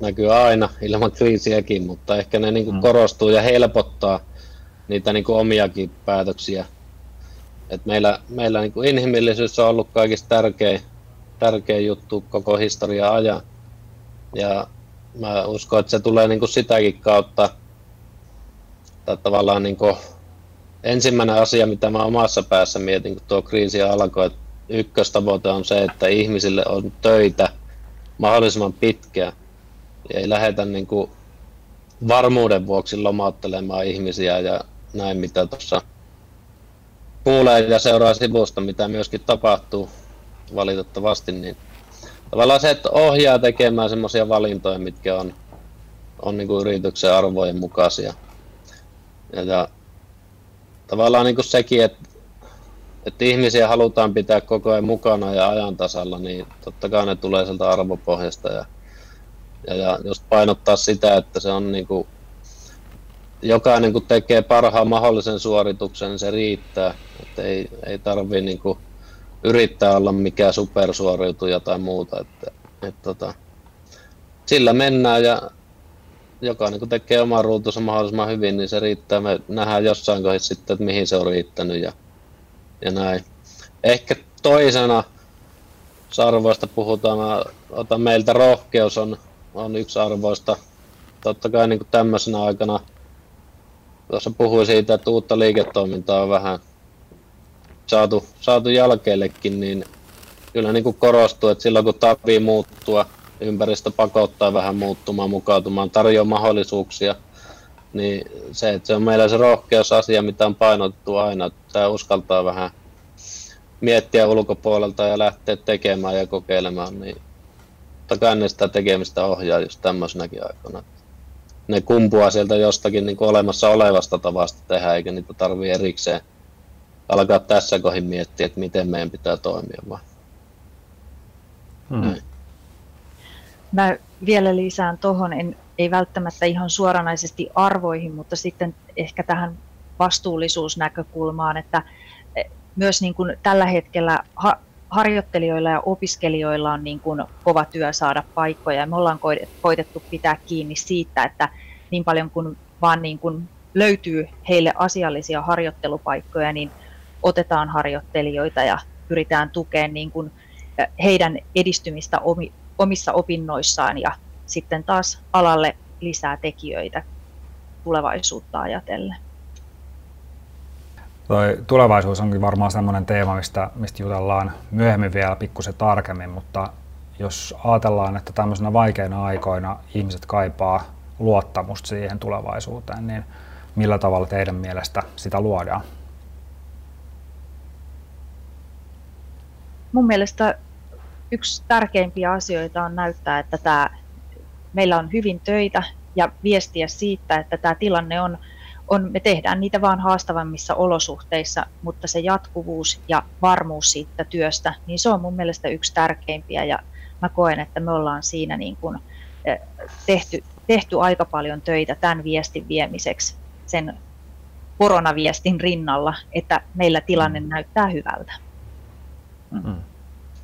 Speaker 3: näkyä aina ilman kriisiäkin, mutta ehkä ne niin kuin hmm. korostuu ja helpottaa niitä niin kuin omiakin päätöksiä Et meillä meillä niin kuin inhimillisyys on ollut kaikista tärkein, tärkein juttu koko historia ajan. Ja mä uskon, että se tulee niin kuin sitäkin kautta, tai tavallaan niin kuin ensimmäinen asia, mitä mä omassa päässä mietin, kun tuo kriisi alkoi, että ykköstavoite on se, että ihmisille on töitä mahdollisimman pitkään. Ja ei lähdetä niin kuin varmuuden vuoksi lomauttelemaan ihmisiä ja näin, mitä tuossa kuulee ja seuraa sivusta, mitä myöskin tapahtuu valitettavasti, niin tavallaan se, että ohjaa tekemään semmoisia valintoja, mitkä on, on niin kuin yrityksen arvojen mukaisia. Ja, ja tavallaan niin kuin sekin, että, että ihmisiä halutaan pitää koko ajan mukana ja ajan tasalla, niin totta kai ne tulee sieltä arvopohjasta ja, ja, ja just painottaa sitä, että se on niin kuin, jokainen kun tekee parhaan mahdollisen suorituksen, niin se riittää. Että ei, ei tarvii niin kuin yrittää olla mikään supersuoriutuja tai muuta. Että, et, tota, sillä mennään ja jokainen kun tekee oman ruutunsa mahdollisimman hyvin, niin se riittää. Me nähdään jossain kohdassa sitten, että mihin se on riittänyt ja, ja näin. Ehkä toisena, arvoista puhutaan, mä meiltä rohkeus on, on yksi arvoista. Totta kai niin tämmöisenä aikana, tuossa puhuin siitä, että uutta liiketoimintaa on vähän saatu, saatu jälkeellekin, niin kyllä niin kuin korostuu, että silloin kun tarvii muuttua, ympäristö pakottaa vähän muuttumaan, mukautumaan, tarjoaa mahdollisuuksia, niin se, että se on meillä se rohkeusasia, mitä on painotettu aina, että uskaltaa vähän miettiä ulkopuolelta ja lähteä tekemään ja kokeilemaan, niin totta sitä tekemistä ohjaa just tämmöisenäkin aikana. Ne kumpuaa sieltä jostakin niin olemassa olevasta tavasta tehdä, eikä niitä tarvii erikseen alkaa tässä kohin miettiä, että miten meidän pitää toimia vaan.
Speaker 2: Hmm. Mä vielä lisään tuohon, en, ei välttämättä ihan suoranaisesti arvoihin, mutta sitten ehkä tähän vastuullisuusnäkökulmaan, että e, myös niin kuin tällä hetkellä ha- harjoittelijoilla ja opiskelijoilla on niin kuin kova työ saada paikkoja ja me ollaan koitettu pitää kiinni siitä, että niin paljon kuin vaan niin kuin löytyy heille asiallisia harjoittelupaikkoja, niin otetaan harjoittelijoita ja pyritään tukemaan niin kuin heidän edistymistä omissa opinnoissaan ja sitten taas alalle lisää tekijöitä tulevaisuutta ajatellen.
Speaker 1: Toi tulevaisuus onkin varmaan sellainen teema, mistä, mistä jutellaan myöhemmin vielä pikkusen tarkemmin, mutta jos ajatellaan, että tämmöisenä vaikeina aikoina ihmiset kaipaa luottamusta siihen tulevaisuuteen, niin millä tavalla teidän mielestä sitä luodaan?
Speaker 2: Mun mielestä yksi tärkeimpiä asioita on näyttää, että tämä, meillä on hyvin töitä ja viestiä siitä, että tämä tilanne on, on, me tehdään niitä vaan haastavammissa olosuhteissa, mutta se jatkuvuus ja varmuus siitä työstä, niin se on mun mielestä yksi tärkeimpiä ja mä koen, että me ollaan siinä niin kuin eh, tehty, tehty aika paljon töitä tämän viestin viemiseksi sen koronaviestin rinnalla, että meillä tilanne mm. näyttää hyvältä. Mm.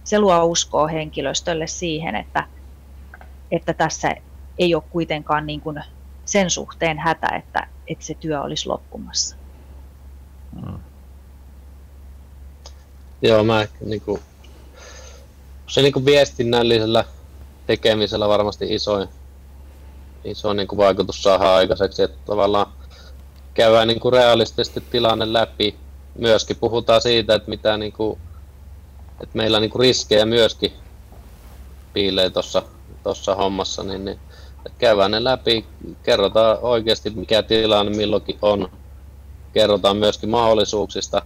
Speaker 2: Se luo uskoa henkilöstölle siihen, että, että tässä ei ole kuitenkaan niin kuin sen suhteen hätä, että, että se työ olisi loppumassa. Mm.
Speaker 3: Joo, mä niin kuin, se niin kuin viestinnällisellä tekemisellä varmasti iso, iso niin kuin vaikutus saadaan aikaiseksi, että tavallaan käydään niin kuin realistisesti tilanne läpi. Myöskin puhutaan siitä, että mitä niin kuin että meillä niinku riskejä myöskin piilee tuossa tossa hommassa, niin, niin että käydään ne läpi, kerrotaan oikeasti mikä tilanne milloinkin on, kerrotaan myöskin mahdollisuuksista,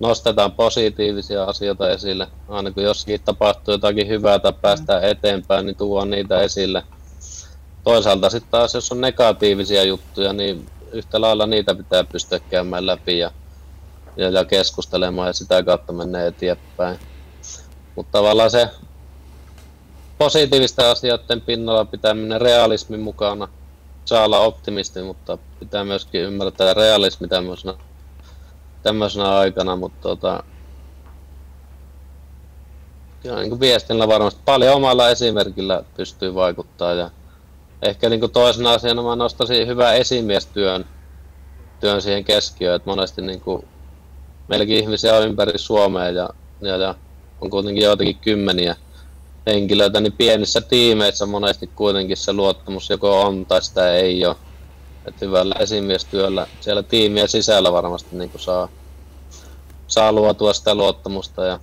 Speaker 3: nostetaan positiivisia asioita esille, aina kun jossakin tapahtuu jotakin hyvää tai päästään eteenpäin, niin tuodaan niitä esille. Toisaalta sitten taas, jos on negatiivisia juttuja, niin yhtä lailla niitä pitää pystyä käymään läpi ja, ja, ja keskustelemaan ja sitä kautta mennä eteenpäin. Mutta tavallaan se positiivisten asioiden pinnalla pitää mennä realismin mukana. Saa olla optimisti, mutta pitää myöskin ymmärtää realismi tämmöisenä, tämmöisenä aikana, mutta tota, kyllä niin viestinnällä varmasti paljon omalla esimerkillä pystyy vaikuttaa ja ehkä niin kuin toisena asiana mä nostaisin hyvää esimiestyön työn siihen keskiöön, että monesti niin kuin meilläkin ihmisiä on ympäri Suomea ja, ja, ja on kuitenkin joitakin kymmeniä henkilöitä, niin pienissä tiimeissä monesti kuitenkin se luottamus joko on tai sitä ei ole. Että hyvällä esimiestyöllä siellä tiimiä sisällä varmasti niin saa, saa luotua sitä luottamusta ja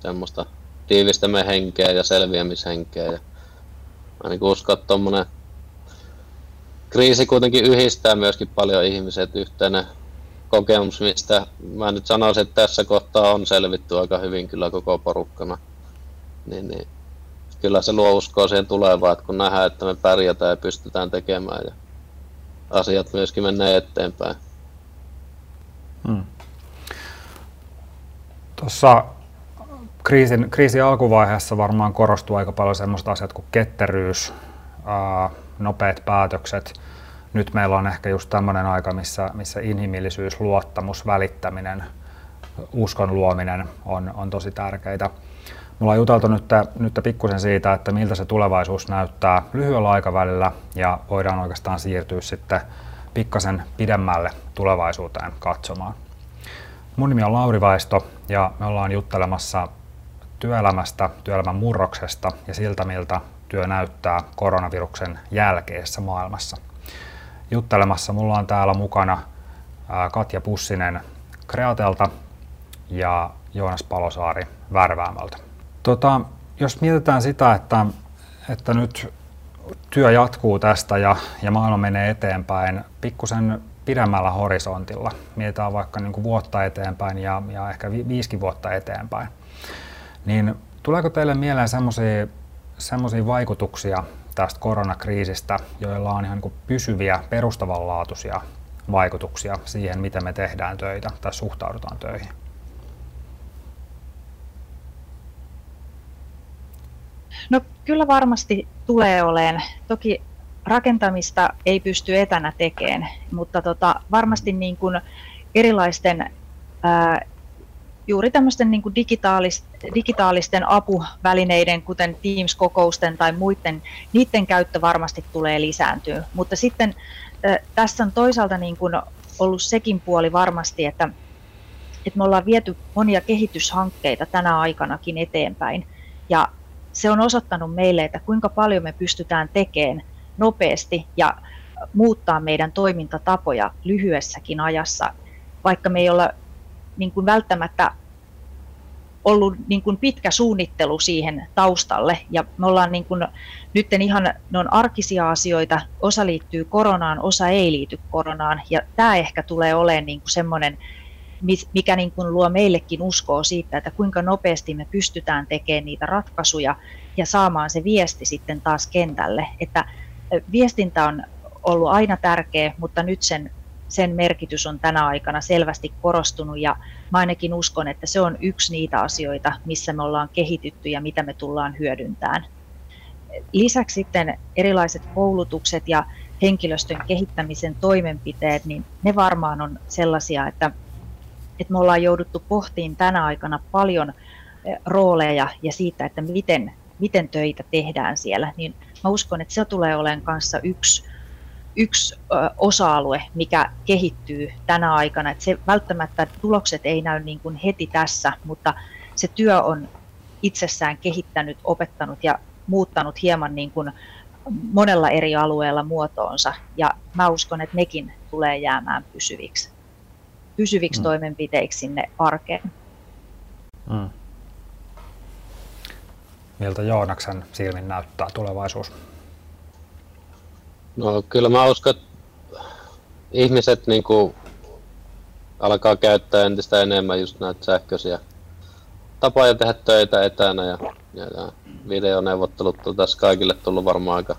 Speaker 3: semmoista tiivistämme henkeä ja selviämishenkeä. Ja mä niin uskon, että tommonen kriisi kuitenkin yhdistää myöskin paljon ihmiset yhteinen kokemus, mistä mä nyt sanoisin, että tässä kohtaa on selvitty aika hyvin kyllä koko porukkana. Niin, niin kyllä se luo uskoa siihen tulevaan, että kun nähdään, että me pärjätään ja pystytään tekemään ja asiat myöskin menee eteenpäin. Hmm.
Speaker 1: Tuossa kriisin, kriisin alkuvaiheessa varmaan korostuu aika paljon semmoista asiat kuin ketteryys, ää, nopeat päätökset. Nyt meillä on ehkä just tämmöinen aika, missä, missä inhimillisyys, luottamus, välittäminen, uskon luominen on, on tosi tärkeitä. Me ollaan juteltu nyt, nyt pikkusen siitä, että miltä se tulevaisuus näyttää lyhyellä aikavälillä ja voidaan oikeastaan siirtyä sitten pikkasen pidemmälle tulevaisuuteen katsomaan. Mun nimi on Lauri Vaisto ja me ollaan juttelemassa työelämästä, työelämän murroksesta ja siltä, miltä työ näyttää koronaviruksen jälkeessä maailmassa. Juttelemassa mulla on täällä mukana Katja Pussinen Kreatelta ja Joonas Palosaari Värväämältä. Tota, jos mietitään sitä, että, että nyt työ jatkuu tästä ja, ja maailma menee eteenpäin pikkusen pidemmällä horisontilla, mietitään vaikka niin kuin vuotta eteenpäin ja, ja ehkä vi, viisikin vuotta eteenpäin, niin tuleeko teille mieleen semmoisia vaikutuksia tästä koronakriisistä, joilla on ihan niin kuin pysyviä, perustavanlaatuisia vaikutuksia siihen, miten me tehdään töitä tai suhtaudutaan töihin?
Speaker 2: No kyllä varmasti tulee oleen. Toki rakentamista ei pysty etänä tekemään, mutta tota, varmasti niin kuin erilaisten ää, juuri tämmöisten niin kuin digitaalis, digitaalisten apuvälineiden, kuten Teams-kokousten tai muiden, niiden käyttö varmasti tulee lisääntyä. Mutta sitten tässä on toisaalta niin kuin ollut sekin puoli varmasti, että, että me ollaan viety monia kehityshankkeita tänä aikanakin eteenpäin. Ja se on osoittanut meille, että kuinka paljon me pystytään tekemään nopeasti ja muuttaa meidän toimintatapoja lyhyessäkin ajassa, vaikka me ei olla niin kuin välttämättä ollut niin kuin pitkä suunnittelu siihen taustalle. Ja me ollaan niin kuin, nyt ihan, ne on arkisia asioita, osa liittyy koronaan, osa ei liity koronaan. Ja tämä ehkä tulee olemaan niin kuin semmoinen mikä niin kuin luo meillekin uskoa siitä, että kuinka nopeasti me pystytään tekemään niitä ratkaisuja ja saamaan se viesti sitten taas kentälle. Että viestintä on ollut aina tärkeä, mutta nyt sen, sen merkitys on tänä aikana selvästi korostunut ja mä ainakin uskon, että se on yksi niitä asioita, missä me ollaan kehitytty ja mitä me tullaan hyödyntämään. Lisäksi sitten erilaiset koulutukset ja henkilöstön kehittämisen toimenpiteet, niin ne varmaan on sellaisia, että että me ollaan jouduttu pohtiin tänä aikana paljon eh, rooleja ja siitä, että miten, miten töitä tehdään siellä, niin mä uskon, että se tulee olemaan kanssa yksi, yksi osa-alue, mikä kehittyy tänä aikana. Että se välttämättä tulokset ei näy niin kuin heti tässä, mutta se työ on itsessään kehittänyt, opettanut ja muuttanut hieman niin kuin monella eri alueella muotoonsa. Ja mä uskon, että nekin tulee jäämään pysyviksi pysyviksi mm. toimenpiteiksi sinne arkeen. Mm.
Speaker 1: Miltä Joonaksen silmin näyttää tulevaisuus?
Speaker 3: No kyllä mä uskon, että ihmiset niin kuin alkaa käyttää entistä enemmän just näitä sähköisiä tapoja tehdä töitä etänä ja, ja, ja videoneuvottelut on tässä kaikille tullut varmaan aika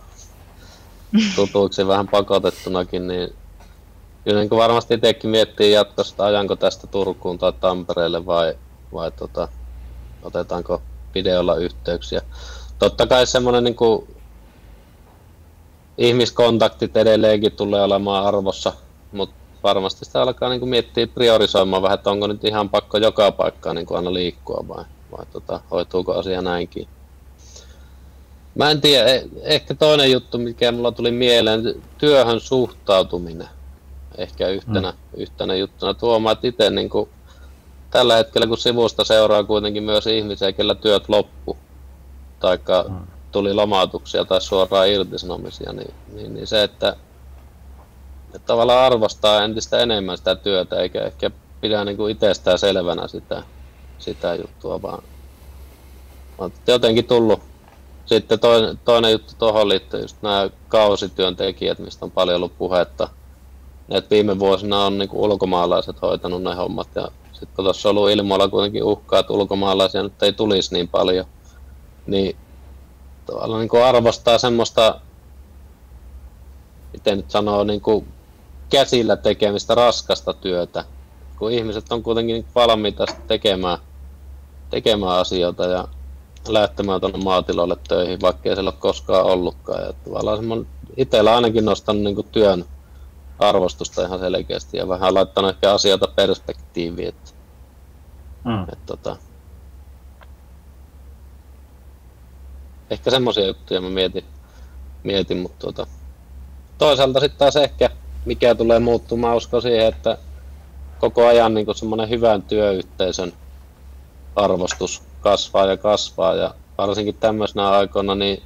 Speaker 3: tutuiksi vähän pakotettunakin, niin Kyllä niin varmasti itsekin miettii jatkosta, ajanko tästä Turkuun tai Tampereelle vai, vai tota, otetaanko videolla yhteyksiä. Totta kai semmoinen niin kuin, ihmiskontaktit edelleenkin tulee olemaan arvossa, mutta varmasti sitä alkaa niin kuin miettiä priorisoimaan vähän, että onko nyt ihan pakko joka paikkaan niin kuin aina liikkua vai, vai tota, hoituuko asia näinkin. Mä en tiedä, e- ehkä toinen juttu, mikä mulla tuli mieleen, työhön suhtautuminen ehkä yhtenä, mm. yhtenä juttuna tuomaan, että itse niin kuin, tällä hetkellä kun sivusta seuraa kuitenkin myös ihmisiä, kellä työt loppu, tai mm. Tuli lomautuksia tai suoraan irtisanomisia, niin, niin, niin se, että, että tavallaan arvostaa entistä enemmän sitä työtä, eikä ehkä pidä niin kuin itsestään selvänä sitä, sitä juttua, vaan, vaan jotenkin tullut. Sitten toinen, toinen juttu tuohon liittyy just nämä kausityöntekijät, mistä on paljon ollut puhetta. Et viime vuosina on niin kuin ulkomaalaiset hoitanut ne hommat ja sitten kun tuossa on ollut ilmoilla kuitenkin uhkaa, että ulkomaalaisia nyt ei tulisi niin paljon, niin tavallaan niin kuin arvostaa semmoista, miten nyt sanoo, niin kuin käsillä tekemistä raskasta työtä, kun ihmiset on kuitenkin valmiita tekemään, tekemään asioita ja lähtemään tuonne maatiloille töihin, vaikka ei siellä ole koskaan ollutkaan. Ja tavallaan itsellä ainakin nostanut niin työn arvostusta ihan selkeästi ja vähän laittanut ehkä asioita perspektiiviin. Että, mm. että, tota, ehkä semmoisia juttuja mä mietin, mietin mutta tuota, toisaalta sitten taas ehkä mikä tulee muuttumaan, usko siihen, että koko ajan niin semmoinen hyvän työyhteisön arvostus kasvaa ja kasvaa ja varsinkin tämmöisenä aikoina niin,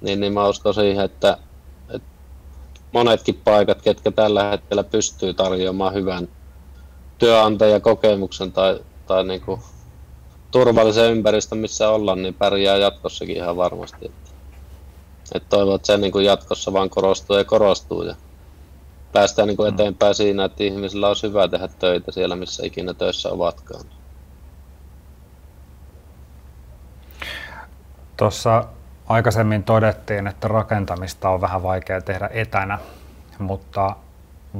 Speaker 3: niin, niin mä uskon siihen, että, että monetkin paikat, ketkä tällä hetkellä pystyy tarjoamaan hyvän työnantajakokemuksen tai, tai niin kuin turvallisen ympäristön, missä ollaan, niin pärjää jatkossakin ihan varmasti. Että, että toivon, että se niin kuin jatkossa vaan korostuu ja korostuu ja päästään niin kuin mm. eteenpäin siinä, että ihmisillä on hyvä tehdä töitä siellä, missä ikinä töissä ovatkaan.
Speaker 1: Tuossa aikaisemmin todettiin, että rakentamista on vähän vaikea tehdä etänä, mutta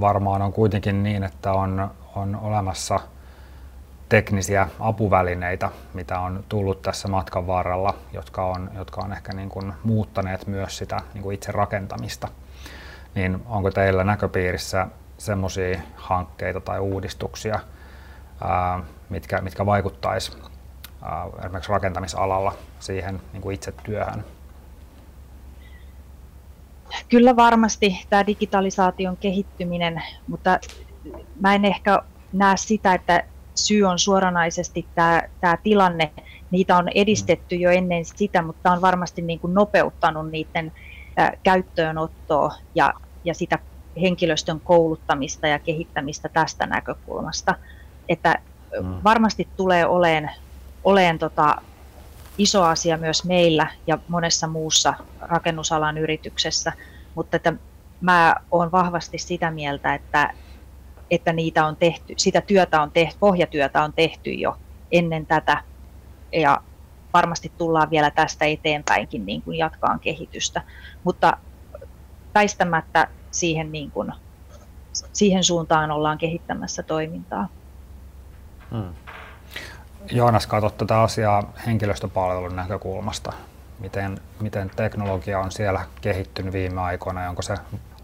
Speaker 1: varmaan on kuitenkin niin, että on, on olemassa teknisiä apuvälineitä, mitä on tullut tässä matkan varrella, jotka on, jotka on ehkä niin kuin muuttaneet myös sitä niin kuin itse rakentamista niin onko teillä näköpiirissä semmoisia hankkeita tai uudistuksia, ää, mitkä, mitkä vaikuttaisi ää, esimerkiksi rakentamisalalla siihen niin kuin itse työhön?
Speaker 2: Kyllä varmasti tämä digitalisaation kehittyminen, mutta mä en ehkä näe sitä, että syy on suoranaisesti tämä, tämä tilanne. Niitä on edistetty jo ennen sitä, mutta on varmasti niin kuin nopeuttanut niiden käyttöönottoa ja ja sitä henkilöstön kouluttamista ja kehittämistä tästä näkökulmasta. Että mm. varmasti tulee oleen, oleen tota iso asia myös meillä ja monessa muussa rakennusalan yrityksessä, mutta että mä olen vahvasti sitä mieltä, että, että niitä on tehty, sitä työtä on tehty, pohjatyötä on tehty jo ennen tätä ja varmasti tullaan vielä tästä eteenpäinkin niin kuin jatkaan kehitystä, mutta väistämättä siihen, niin kuin, siihen suuntaan ollaan kehittämässä toimintaa. Hmm.
Speaker 1: Joonas, katsot tätä asiaa henkilöstöpalvelun näkökulmasta. Miten, miten teknologia on siellä kehittynyt viime aikoina? Onko, se,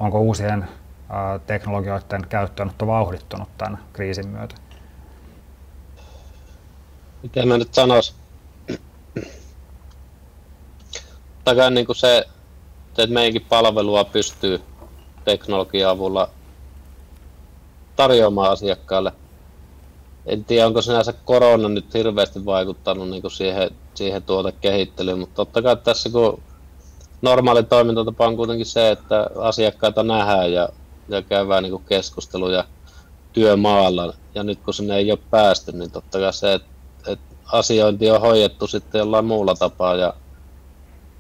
Speaker 1: onko uusien teknologioiden käyttöönotto vauhdittunut tämän kriisin myötä?
Speaker 3: Miten mä nyt sanoisin? Takaa niin kuin se, että meidänkin palvelua pystyy teknologian avulla tarjoamaan asiakkaalle. En tiedä, onko sinänsä korona nyt hirveästi vaikuttanut niin kuin siihen, siihen tuotekehittelyyn, mutta totta kai tässä kun normaali toimintatapa on kuitenkin se, että asiakkaita nähdään ja, ja käydään niin keskusteluja työmaalla. Ja nyt kun sinne ei ole päästy, niin totta kai se, että, että asiointi on hoidettu sitten jollain muulla tapaa. Ja,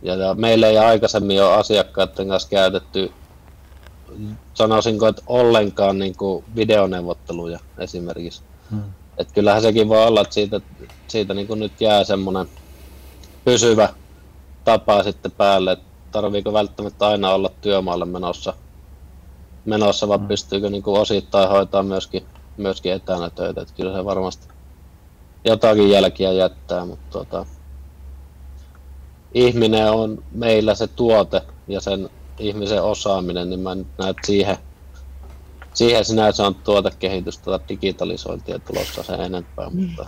Speaker 3: ja, ja meillä ei aikaisemmin ole asiakkaiden kanssa käytetty sanoisinko, että ollenkaan niin kuin videoneuvotteluja esimerkiksi. Hmm. Et kyllähän sekin voi olla, että siitä, siitä niin kuin nyt jää semmoinen pysyvä tapa sitten päälle, että tarviiko välttämättä aina olla työmaalle menossa, menossa vai hmm. pystyykö niin kuin osittain hoitaa myöskin, myöskin etänä töitä. Että kyllä se varmasti jotakin jälkiä jättää, mutta tota, ihminen on meillä se tuote ja sen ihmisen osaaminen, niin mä nyt näen, siihen, siihen sinänsä on tuotekehitystä tai digitalisointia tulossa sen enempää, mm. mutta,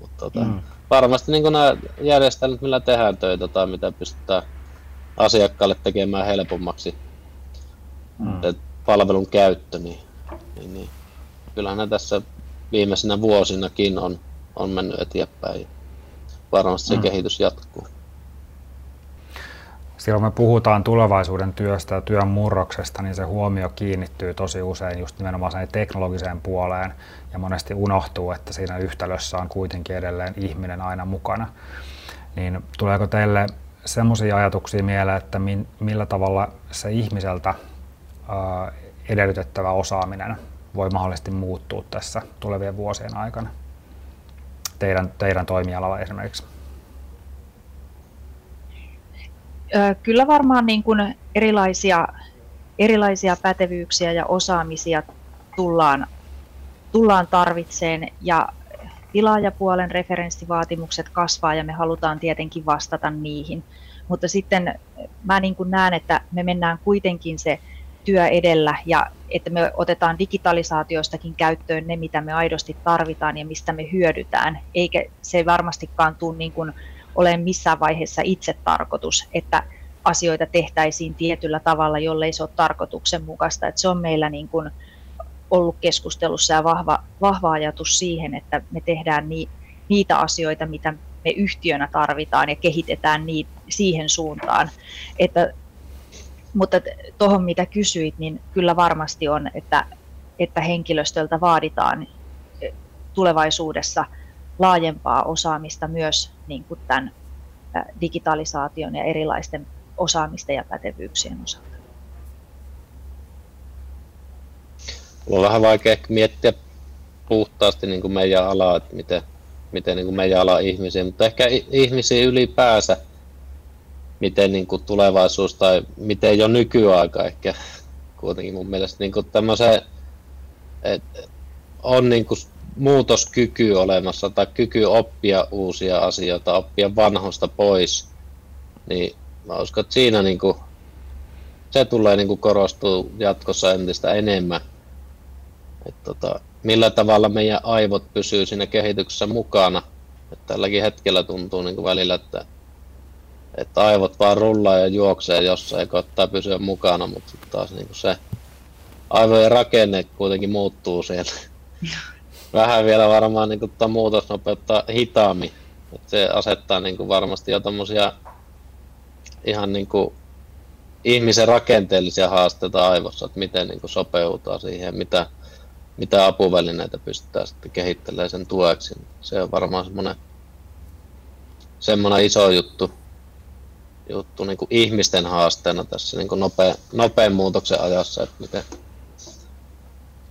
Speaker 3: mutta tota, mm. varmasti niin nämä järjestelmät, millä tehdään töitä tai mitä pystytään asiakkaalle tekemään helpommaksi mm. Palvelun käyttö, niin, niin, niin kyllähän ne tässä viimeisinä vuosinakin on, on mennyt eteenpäin. Varmasti se mm. kehitys jatkuu.
Speaker 1: Silloin me puhutaan tulevaisuuden työstä ja työn murroksesta, niin se huomio kiinnittyy tosi usein just nimenomaan sen teknologiseen puoleen ja monesti unohtuu, että siinä yhtälössä on kuitenkin edelleen ihminen aina mukana. Niin tuleeko teille semmoisia ajatuksia mieleen, että millä tavalla se ihmiseltä edellytettävä osaaminen voi mahdollisesti muuttua tässä tulevien vuosien aikana? Teidän, teidän toimialalla esimerkiksi.
Speaker 2: Kyllä varmaan niin kuin erilaisia, erilaisia pätevyyksiä ja osaamisia tullaan, tullaan tarvitseen ja tilaajapuolen referenssivaatimukset kasvaa ja me halutaan tietenkin vastata niihin. Mutta sitten mä niin kuin näen, että me mennään kuitenkin se työ edellä ja että me otetaan digitalisaatiostakin käyttöön ne, mitä me aidosti tarvitaan ja mistä me hyödytään, eikä se varmastikaan tule niin kuin ole missään vaiheessa itse tarkoitus, että asioita tehtäisiin tietyllä tavalla, jollei se ole tarkoituksenmukaista. Että se on meillä niin kuin ollut keskustelussa ja vahva, vahva ajatus siihen, että me tehdään ni, niitä asioita, mitä me yhtiönä tarvitaan ja kehitetään niitä siihen suuntaan. Että, mutta tuohon mitä kysyit, niin kyllä varmasti on, että, että henkilöstöltä vaaditaan tulevaisuudessa laajempaa osaamista myös niin kuin tämän digitalisaation ja erilaisten osaamisten ja pätevyyksien osalta.
Speaker 3: on vähän vaikea miettiä puhtaasti niin kuin meidän alaa, että miten, miten niin kuin meidän ala ihmisiä, mutta ehkä ihmisiä ylipäänsä, miten niin kuin tulevaisuus tai miten jo nykyaika ehkä kuitenkin mun mielestä niin kuin tämmöisen, että on niin kuin muutoskyky olemassa tai kyky oppia uusia asioita, oppia vanhosta pois, niin mä uskon, että siinä niin kuin, se tulee niin kuin korostuu jatkossa entistä enemmän et tota, millä tavalla meidän aivot pysyy siinä kehityksessä mukana. Et tälläkin hetkellä tuntuu niin kuin välillä, että, että aivot vaan rullaa ja juoksee jossain ja koittaa pysyä mukana, mutta taas niin kuin se aivojen rakenne kuitenkin muuttuu siellä. Vähän vielä varmaan niin kuin, muutos nopeuttaa hitaammin. Et se asettaa niin kuin varmasti jo tommosia ihan niin kuin ihmisen rakenteellisia haasteita aivossa, että miten niin kuin sopeutuu siihen, mitä, mitä apuvälineitä pystytään sitten kehittelemään sen tueksi. Se on varmaan semmoinen, semmoinen iso juttu, juttu niin kuin ihmisten haasteena tässä niin kuin nopea, nopean muutoksen ajassa, että miten,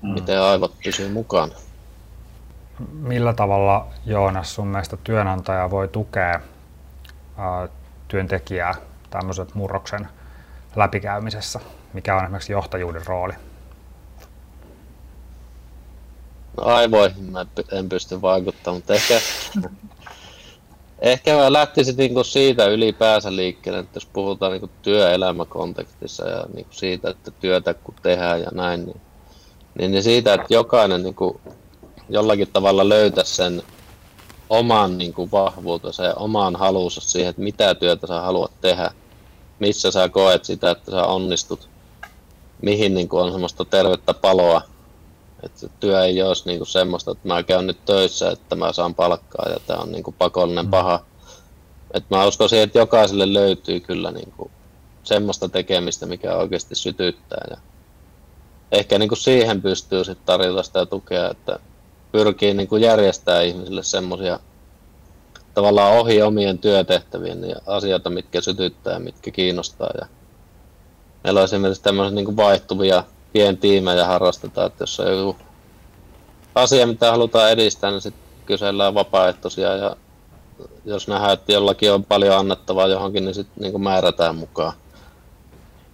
Speaker 3: mm. miten aivot pysyy mukana.
Speaker 1: Millä tavalla Joonas sun mielestä työnantaja voi tukea ää, työntekijää tämmöisen murroksen läpikäymisessä? Mikä on esimerkiksi johtajuuden rooli?
Speaker 3: No aivoihin mä en pysty vaikuttamaan, mutta ehkä, ehkä mä lähtisin niinku siitä ylipäänsä liikkeelle, että jos puhutaan niinku työelämäkontekstissa ja niinku siitä, että työtä kun tehdään ja näin, niin, niin, niin siitä, että jokainen niinku jollakin tavalla löytää sen oman niin kuin, vahvuutensa ja oman haluunsa siihen, että mitä työtä sä haluat tehdä, missä sä koet sitä, että sä onnistut, mihin niin kuin, on semmoista tervettä paloa että työ ei olisi niinku semmoista, että mä käyn nyt töissä, että mä saan palkkaa ja tämä on niinku pakollinen mm. paha. Et mä uskon siihen, että jokaiselle löytyy kyllä niinku semmoista tekemistä, mikä oikeasti sytyttää. Ja ehkä niinku siihen pystyy sitten tarjota sitä tukea, että pyrkii niinku järjestää ihmisille semmoisia tavallaan ohi omien työtehtävien ja asioita, mitkä sytyttää ja mitkä kiinnostaa. Ja meillä on esimerkiksi tämmöisiä niinku vaihtuvia pientiimejä harrastetaan, että jos on joku asia, mitä halutaan edistää, niin sitten kysellään vapaaehtoisia ja jos nähdään, että jollakin on paljon annettavaa johonkin, niin sitten niin määrätään mukaan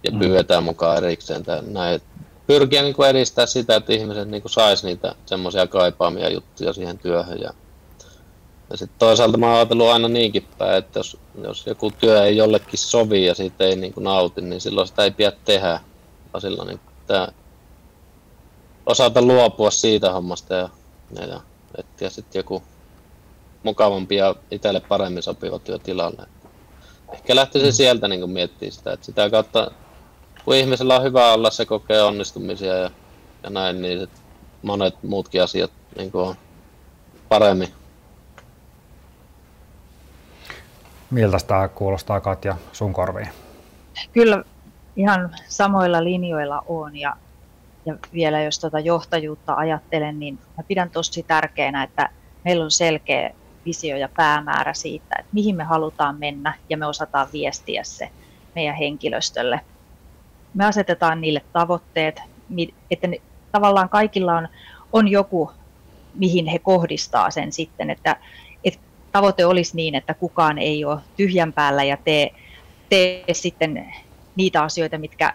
Speaker 3: ja mm. pyydetään mukaan erikseen. Näin. Pyrkiä niin kuin edistää sitä, että ihmiset niin saisi niitä semmoisia kaipaamia juttuja siihen työhön. Ja, ja sitten toisaalta mä oon ajatellut aina niinkin päin, että jos, jos joku työ ei jollekin sovi ja siitä ei niin kuin nauti, niin silloin sitä ei pidä tehdä. Vaan silloin niin pitää osata luopua siitä hommasta ja, ja, ja etsiä sitten joku mukavampi ja itselle paremmin sopiva työ tilalle. Ehkä lähtisin mm. sieltä niin miettimään sitä, että sitä kautta kun ihmisellä on hyvä olla, se kokee onnistumisia ja, ja näin, niin sit monet muutkin asiat niin kuin paremmin.
Speaker 1: Miltä tämä kuulostaa Katja sun korviin?
Speaker 2: Kyllä ihan samoilla linjoilla on ja, ja vielä jos tuota johtajuutta ajattelen, niin mä pidän tosi tärkeänä, että meillä on selkeä visio ja päämäärä siitä, että mihin me halutaan mennä ja me osataan viestiä se meidän henkilöstölle. Me asetetaan niille tavoitteet, että ne, tavallaan kaikilla on, on joku, mihin he kohdistaa sen sitten, että, että tavoite olisi niin, että kukaan ei ole tyhjän päällä ja tee, tee sitten niitä asioita, mitkä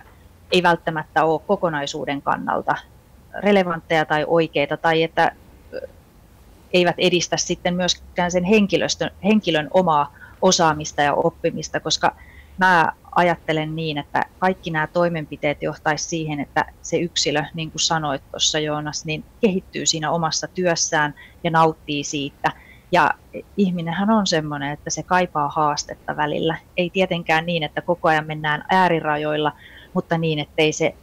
Speaker 2: ei välttämättä ole kokonaisuuden kannalta relevantteja tai oikeita, tai että eivät edistä sitten myöskään sen henkilöstön, henkilön omaa osaamista ja oppimista, koska mä ajattelen niin, että kaikki nämä toimenpiteet johtaisi siihen, että se yksilö, niin kuin sanoit tuossa Joonas, niin kehittyy siinä omassa työssään ja nauttii siitä. Ja ihminenhän on semmoinen, että se kaipaa haastetta välillä. Ei tietenkään niin, että koko ajan mennään äärirajoilla, mutta niin, ettei se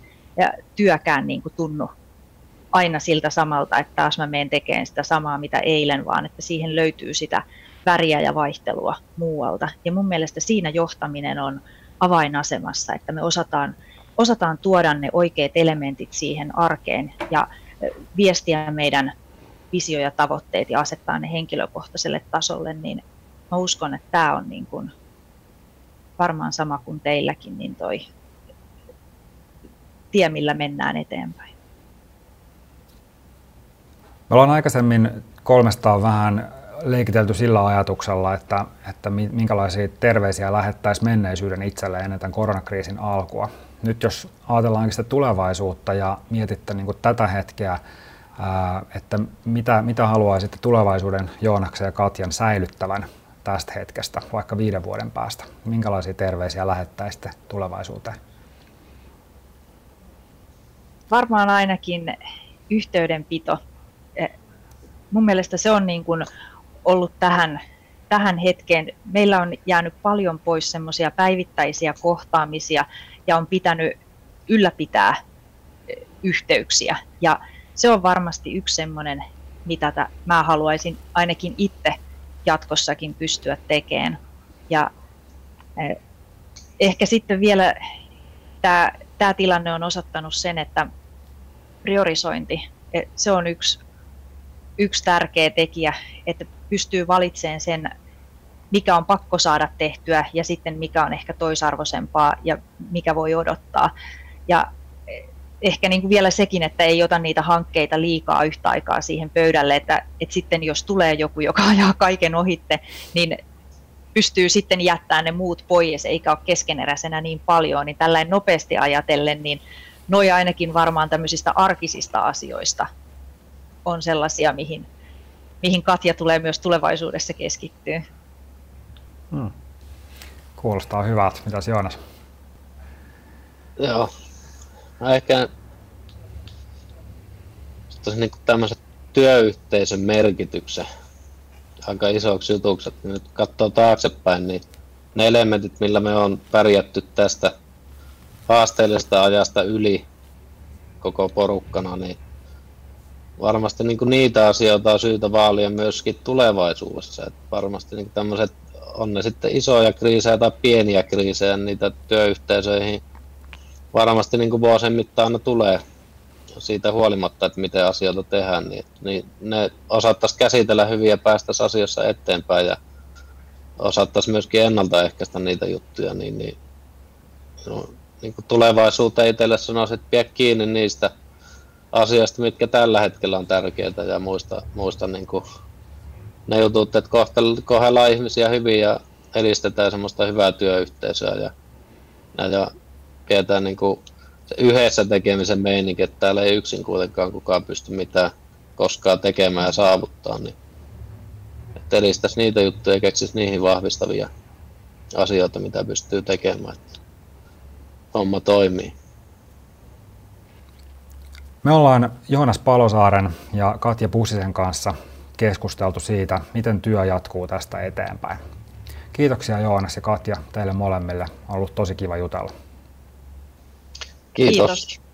Speaker 2: työkään niin kuin tunnu aina siltä samalta, että taas mä menen tekemään sitä samaa mitä eilen, vaan että siihen löytyy sitä väriä ja vaihtelua muualta. Ja mun mielestä siinä johtaminen on avainasemassa, että me osataan, osataan tuoda ne oikeat elementit siihen arkeen ja viestiä meidän visio ja tavoitteet ja asettaa ne henkilökohtaiselle tasolle, niin mä uskon, että tämä on niin kuin varmaan sama kuin teilläkin, niin toi tie, millä mennään eteenpäin.
Speaker 1: Me ollaan aikaisemmin kolmestaan vähän leikitelty sillä ajatuksella, että, että minkälaisia terveisiä lähettäisiin menneisyyden itselle ennen tämän koronakriisin alkua. Nyt jos ajatellaan sitä tulevaisuutta ja mietitte niin tätä hetkeä, että mitä, mitä haluaisitte tulevaisuuden Joonaksen ja Katjan säilyttävän tästä hetkestä, vaikka viiden vuoden päästä? Minkälaisia terveisiä lähettäisitte tulevaisuuteen?
Speaker 2: Varmaan ainakin yhteydenpito. E, mun mielestä se on niin kuin ollut tähän, tähän hetkeen. Meillä on jäänyt paljon pois semmoisia päivittäisiä kohtaamisia ja on pitänyt ylläpitää e, yhteyksiä. Ja se on varmasti yksi semmoinen, mitä mä haluaisin ainakin itse jatkossakin pystyä tekemään. Ja e, ehkä sitten vielä tämä, tämä tilanne on osoittanut sen, että priorisointi, e, se on yksi, yksi tärkeä tekijä, että pystyy valitsemaan sen, mikä on pakko saada tehtyä ja sitten mikä on ehkä toisarvoisempaa ja mikä voi odottaa. Ja ehkä niin kuin vielä sekin, että ei ota niitä hankkeita liikaa yhtä aikaa siihen pöydälle, että, että sitten jos tulee joku, joka ajaa kaiken ohitte, niin pystyy sitten jättämään ne muut pois, eikä ole keskeneräisenä niin paljon, niin tällainen nopeasti ajatellen, niin noi ainakin varmaan tämmöisistä arkisista asioista on sellaisia, mihin, mihin Katja tulee myös tulevaisuudessa keskittyä. Hmm.
Speaker 1: Kuulostaa hyvältä. Mitäs Joonas?
Speaker 3: Joo. No ehkä niin tämmöisen työyhteisön merkityksen aika isoksi jutuksi. Että nyt katsoo taaksepäin, niin ne elementit, millä me on pärjätty tästä haasteellisesta ajasta yli koko porukkana, niin varmasti niin kuin niitä asioita on syytä vaalia myöskin tulevaisuudessa. Että varmasti niin tämmöiset, on ne sitten isoja kriisejä tai pieniä kriisejä, niitä työyhteisöihin varmasti niin kuin vuosien mittaan aina tulee siitä huolimatta, että miten asioita tehdään, niin, niin ne osattaisiin käsitellä hyvin ja päästä asiassa eteenpäin ja osattaisiin myöskin ennaltaehkäistä niitä juttuja, niin, niin, no, niin kuin tulevaisuuteen itselle sanoisin, että pidä kiinni niistä asioista, mitkä tällä hetkellä on tärkeitä ja muista, muista niin kuin ne jutut, että kohdellaan ihmisiä hyvin ja edistetään semmoista hyvää työyhteisöä ja, ja pidetään niin kuin se yhdessä tekemisen meininki, että täällä ei yksin kuitenkaan kukaan pysty mitään koskaan tekemään ja saavuttaa, niin että edistäisi niitä juttuja ja keksisi niihin vahvistavia asioita, mitä pystyy tekemään, että homma toimii.
Speaker 1: Me ollaan Joonas Palosaaren ja Katja Pussisen kanssa keskusteltu siitä, miten työ jatkuu tästä eteenpäin. Kiitoksia Joonas ja Katja teille molemmille. On ollut tosi kiva jutella.
Speaker 3: Kiitos. Kiitos.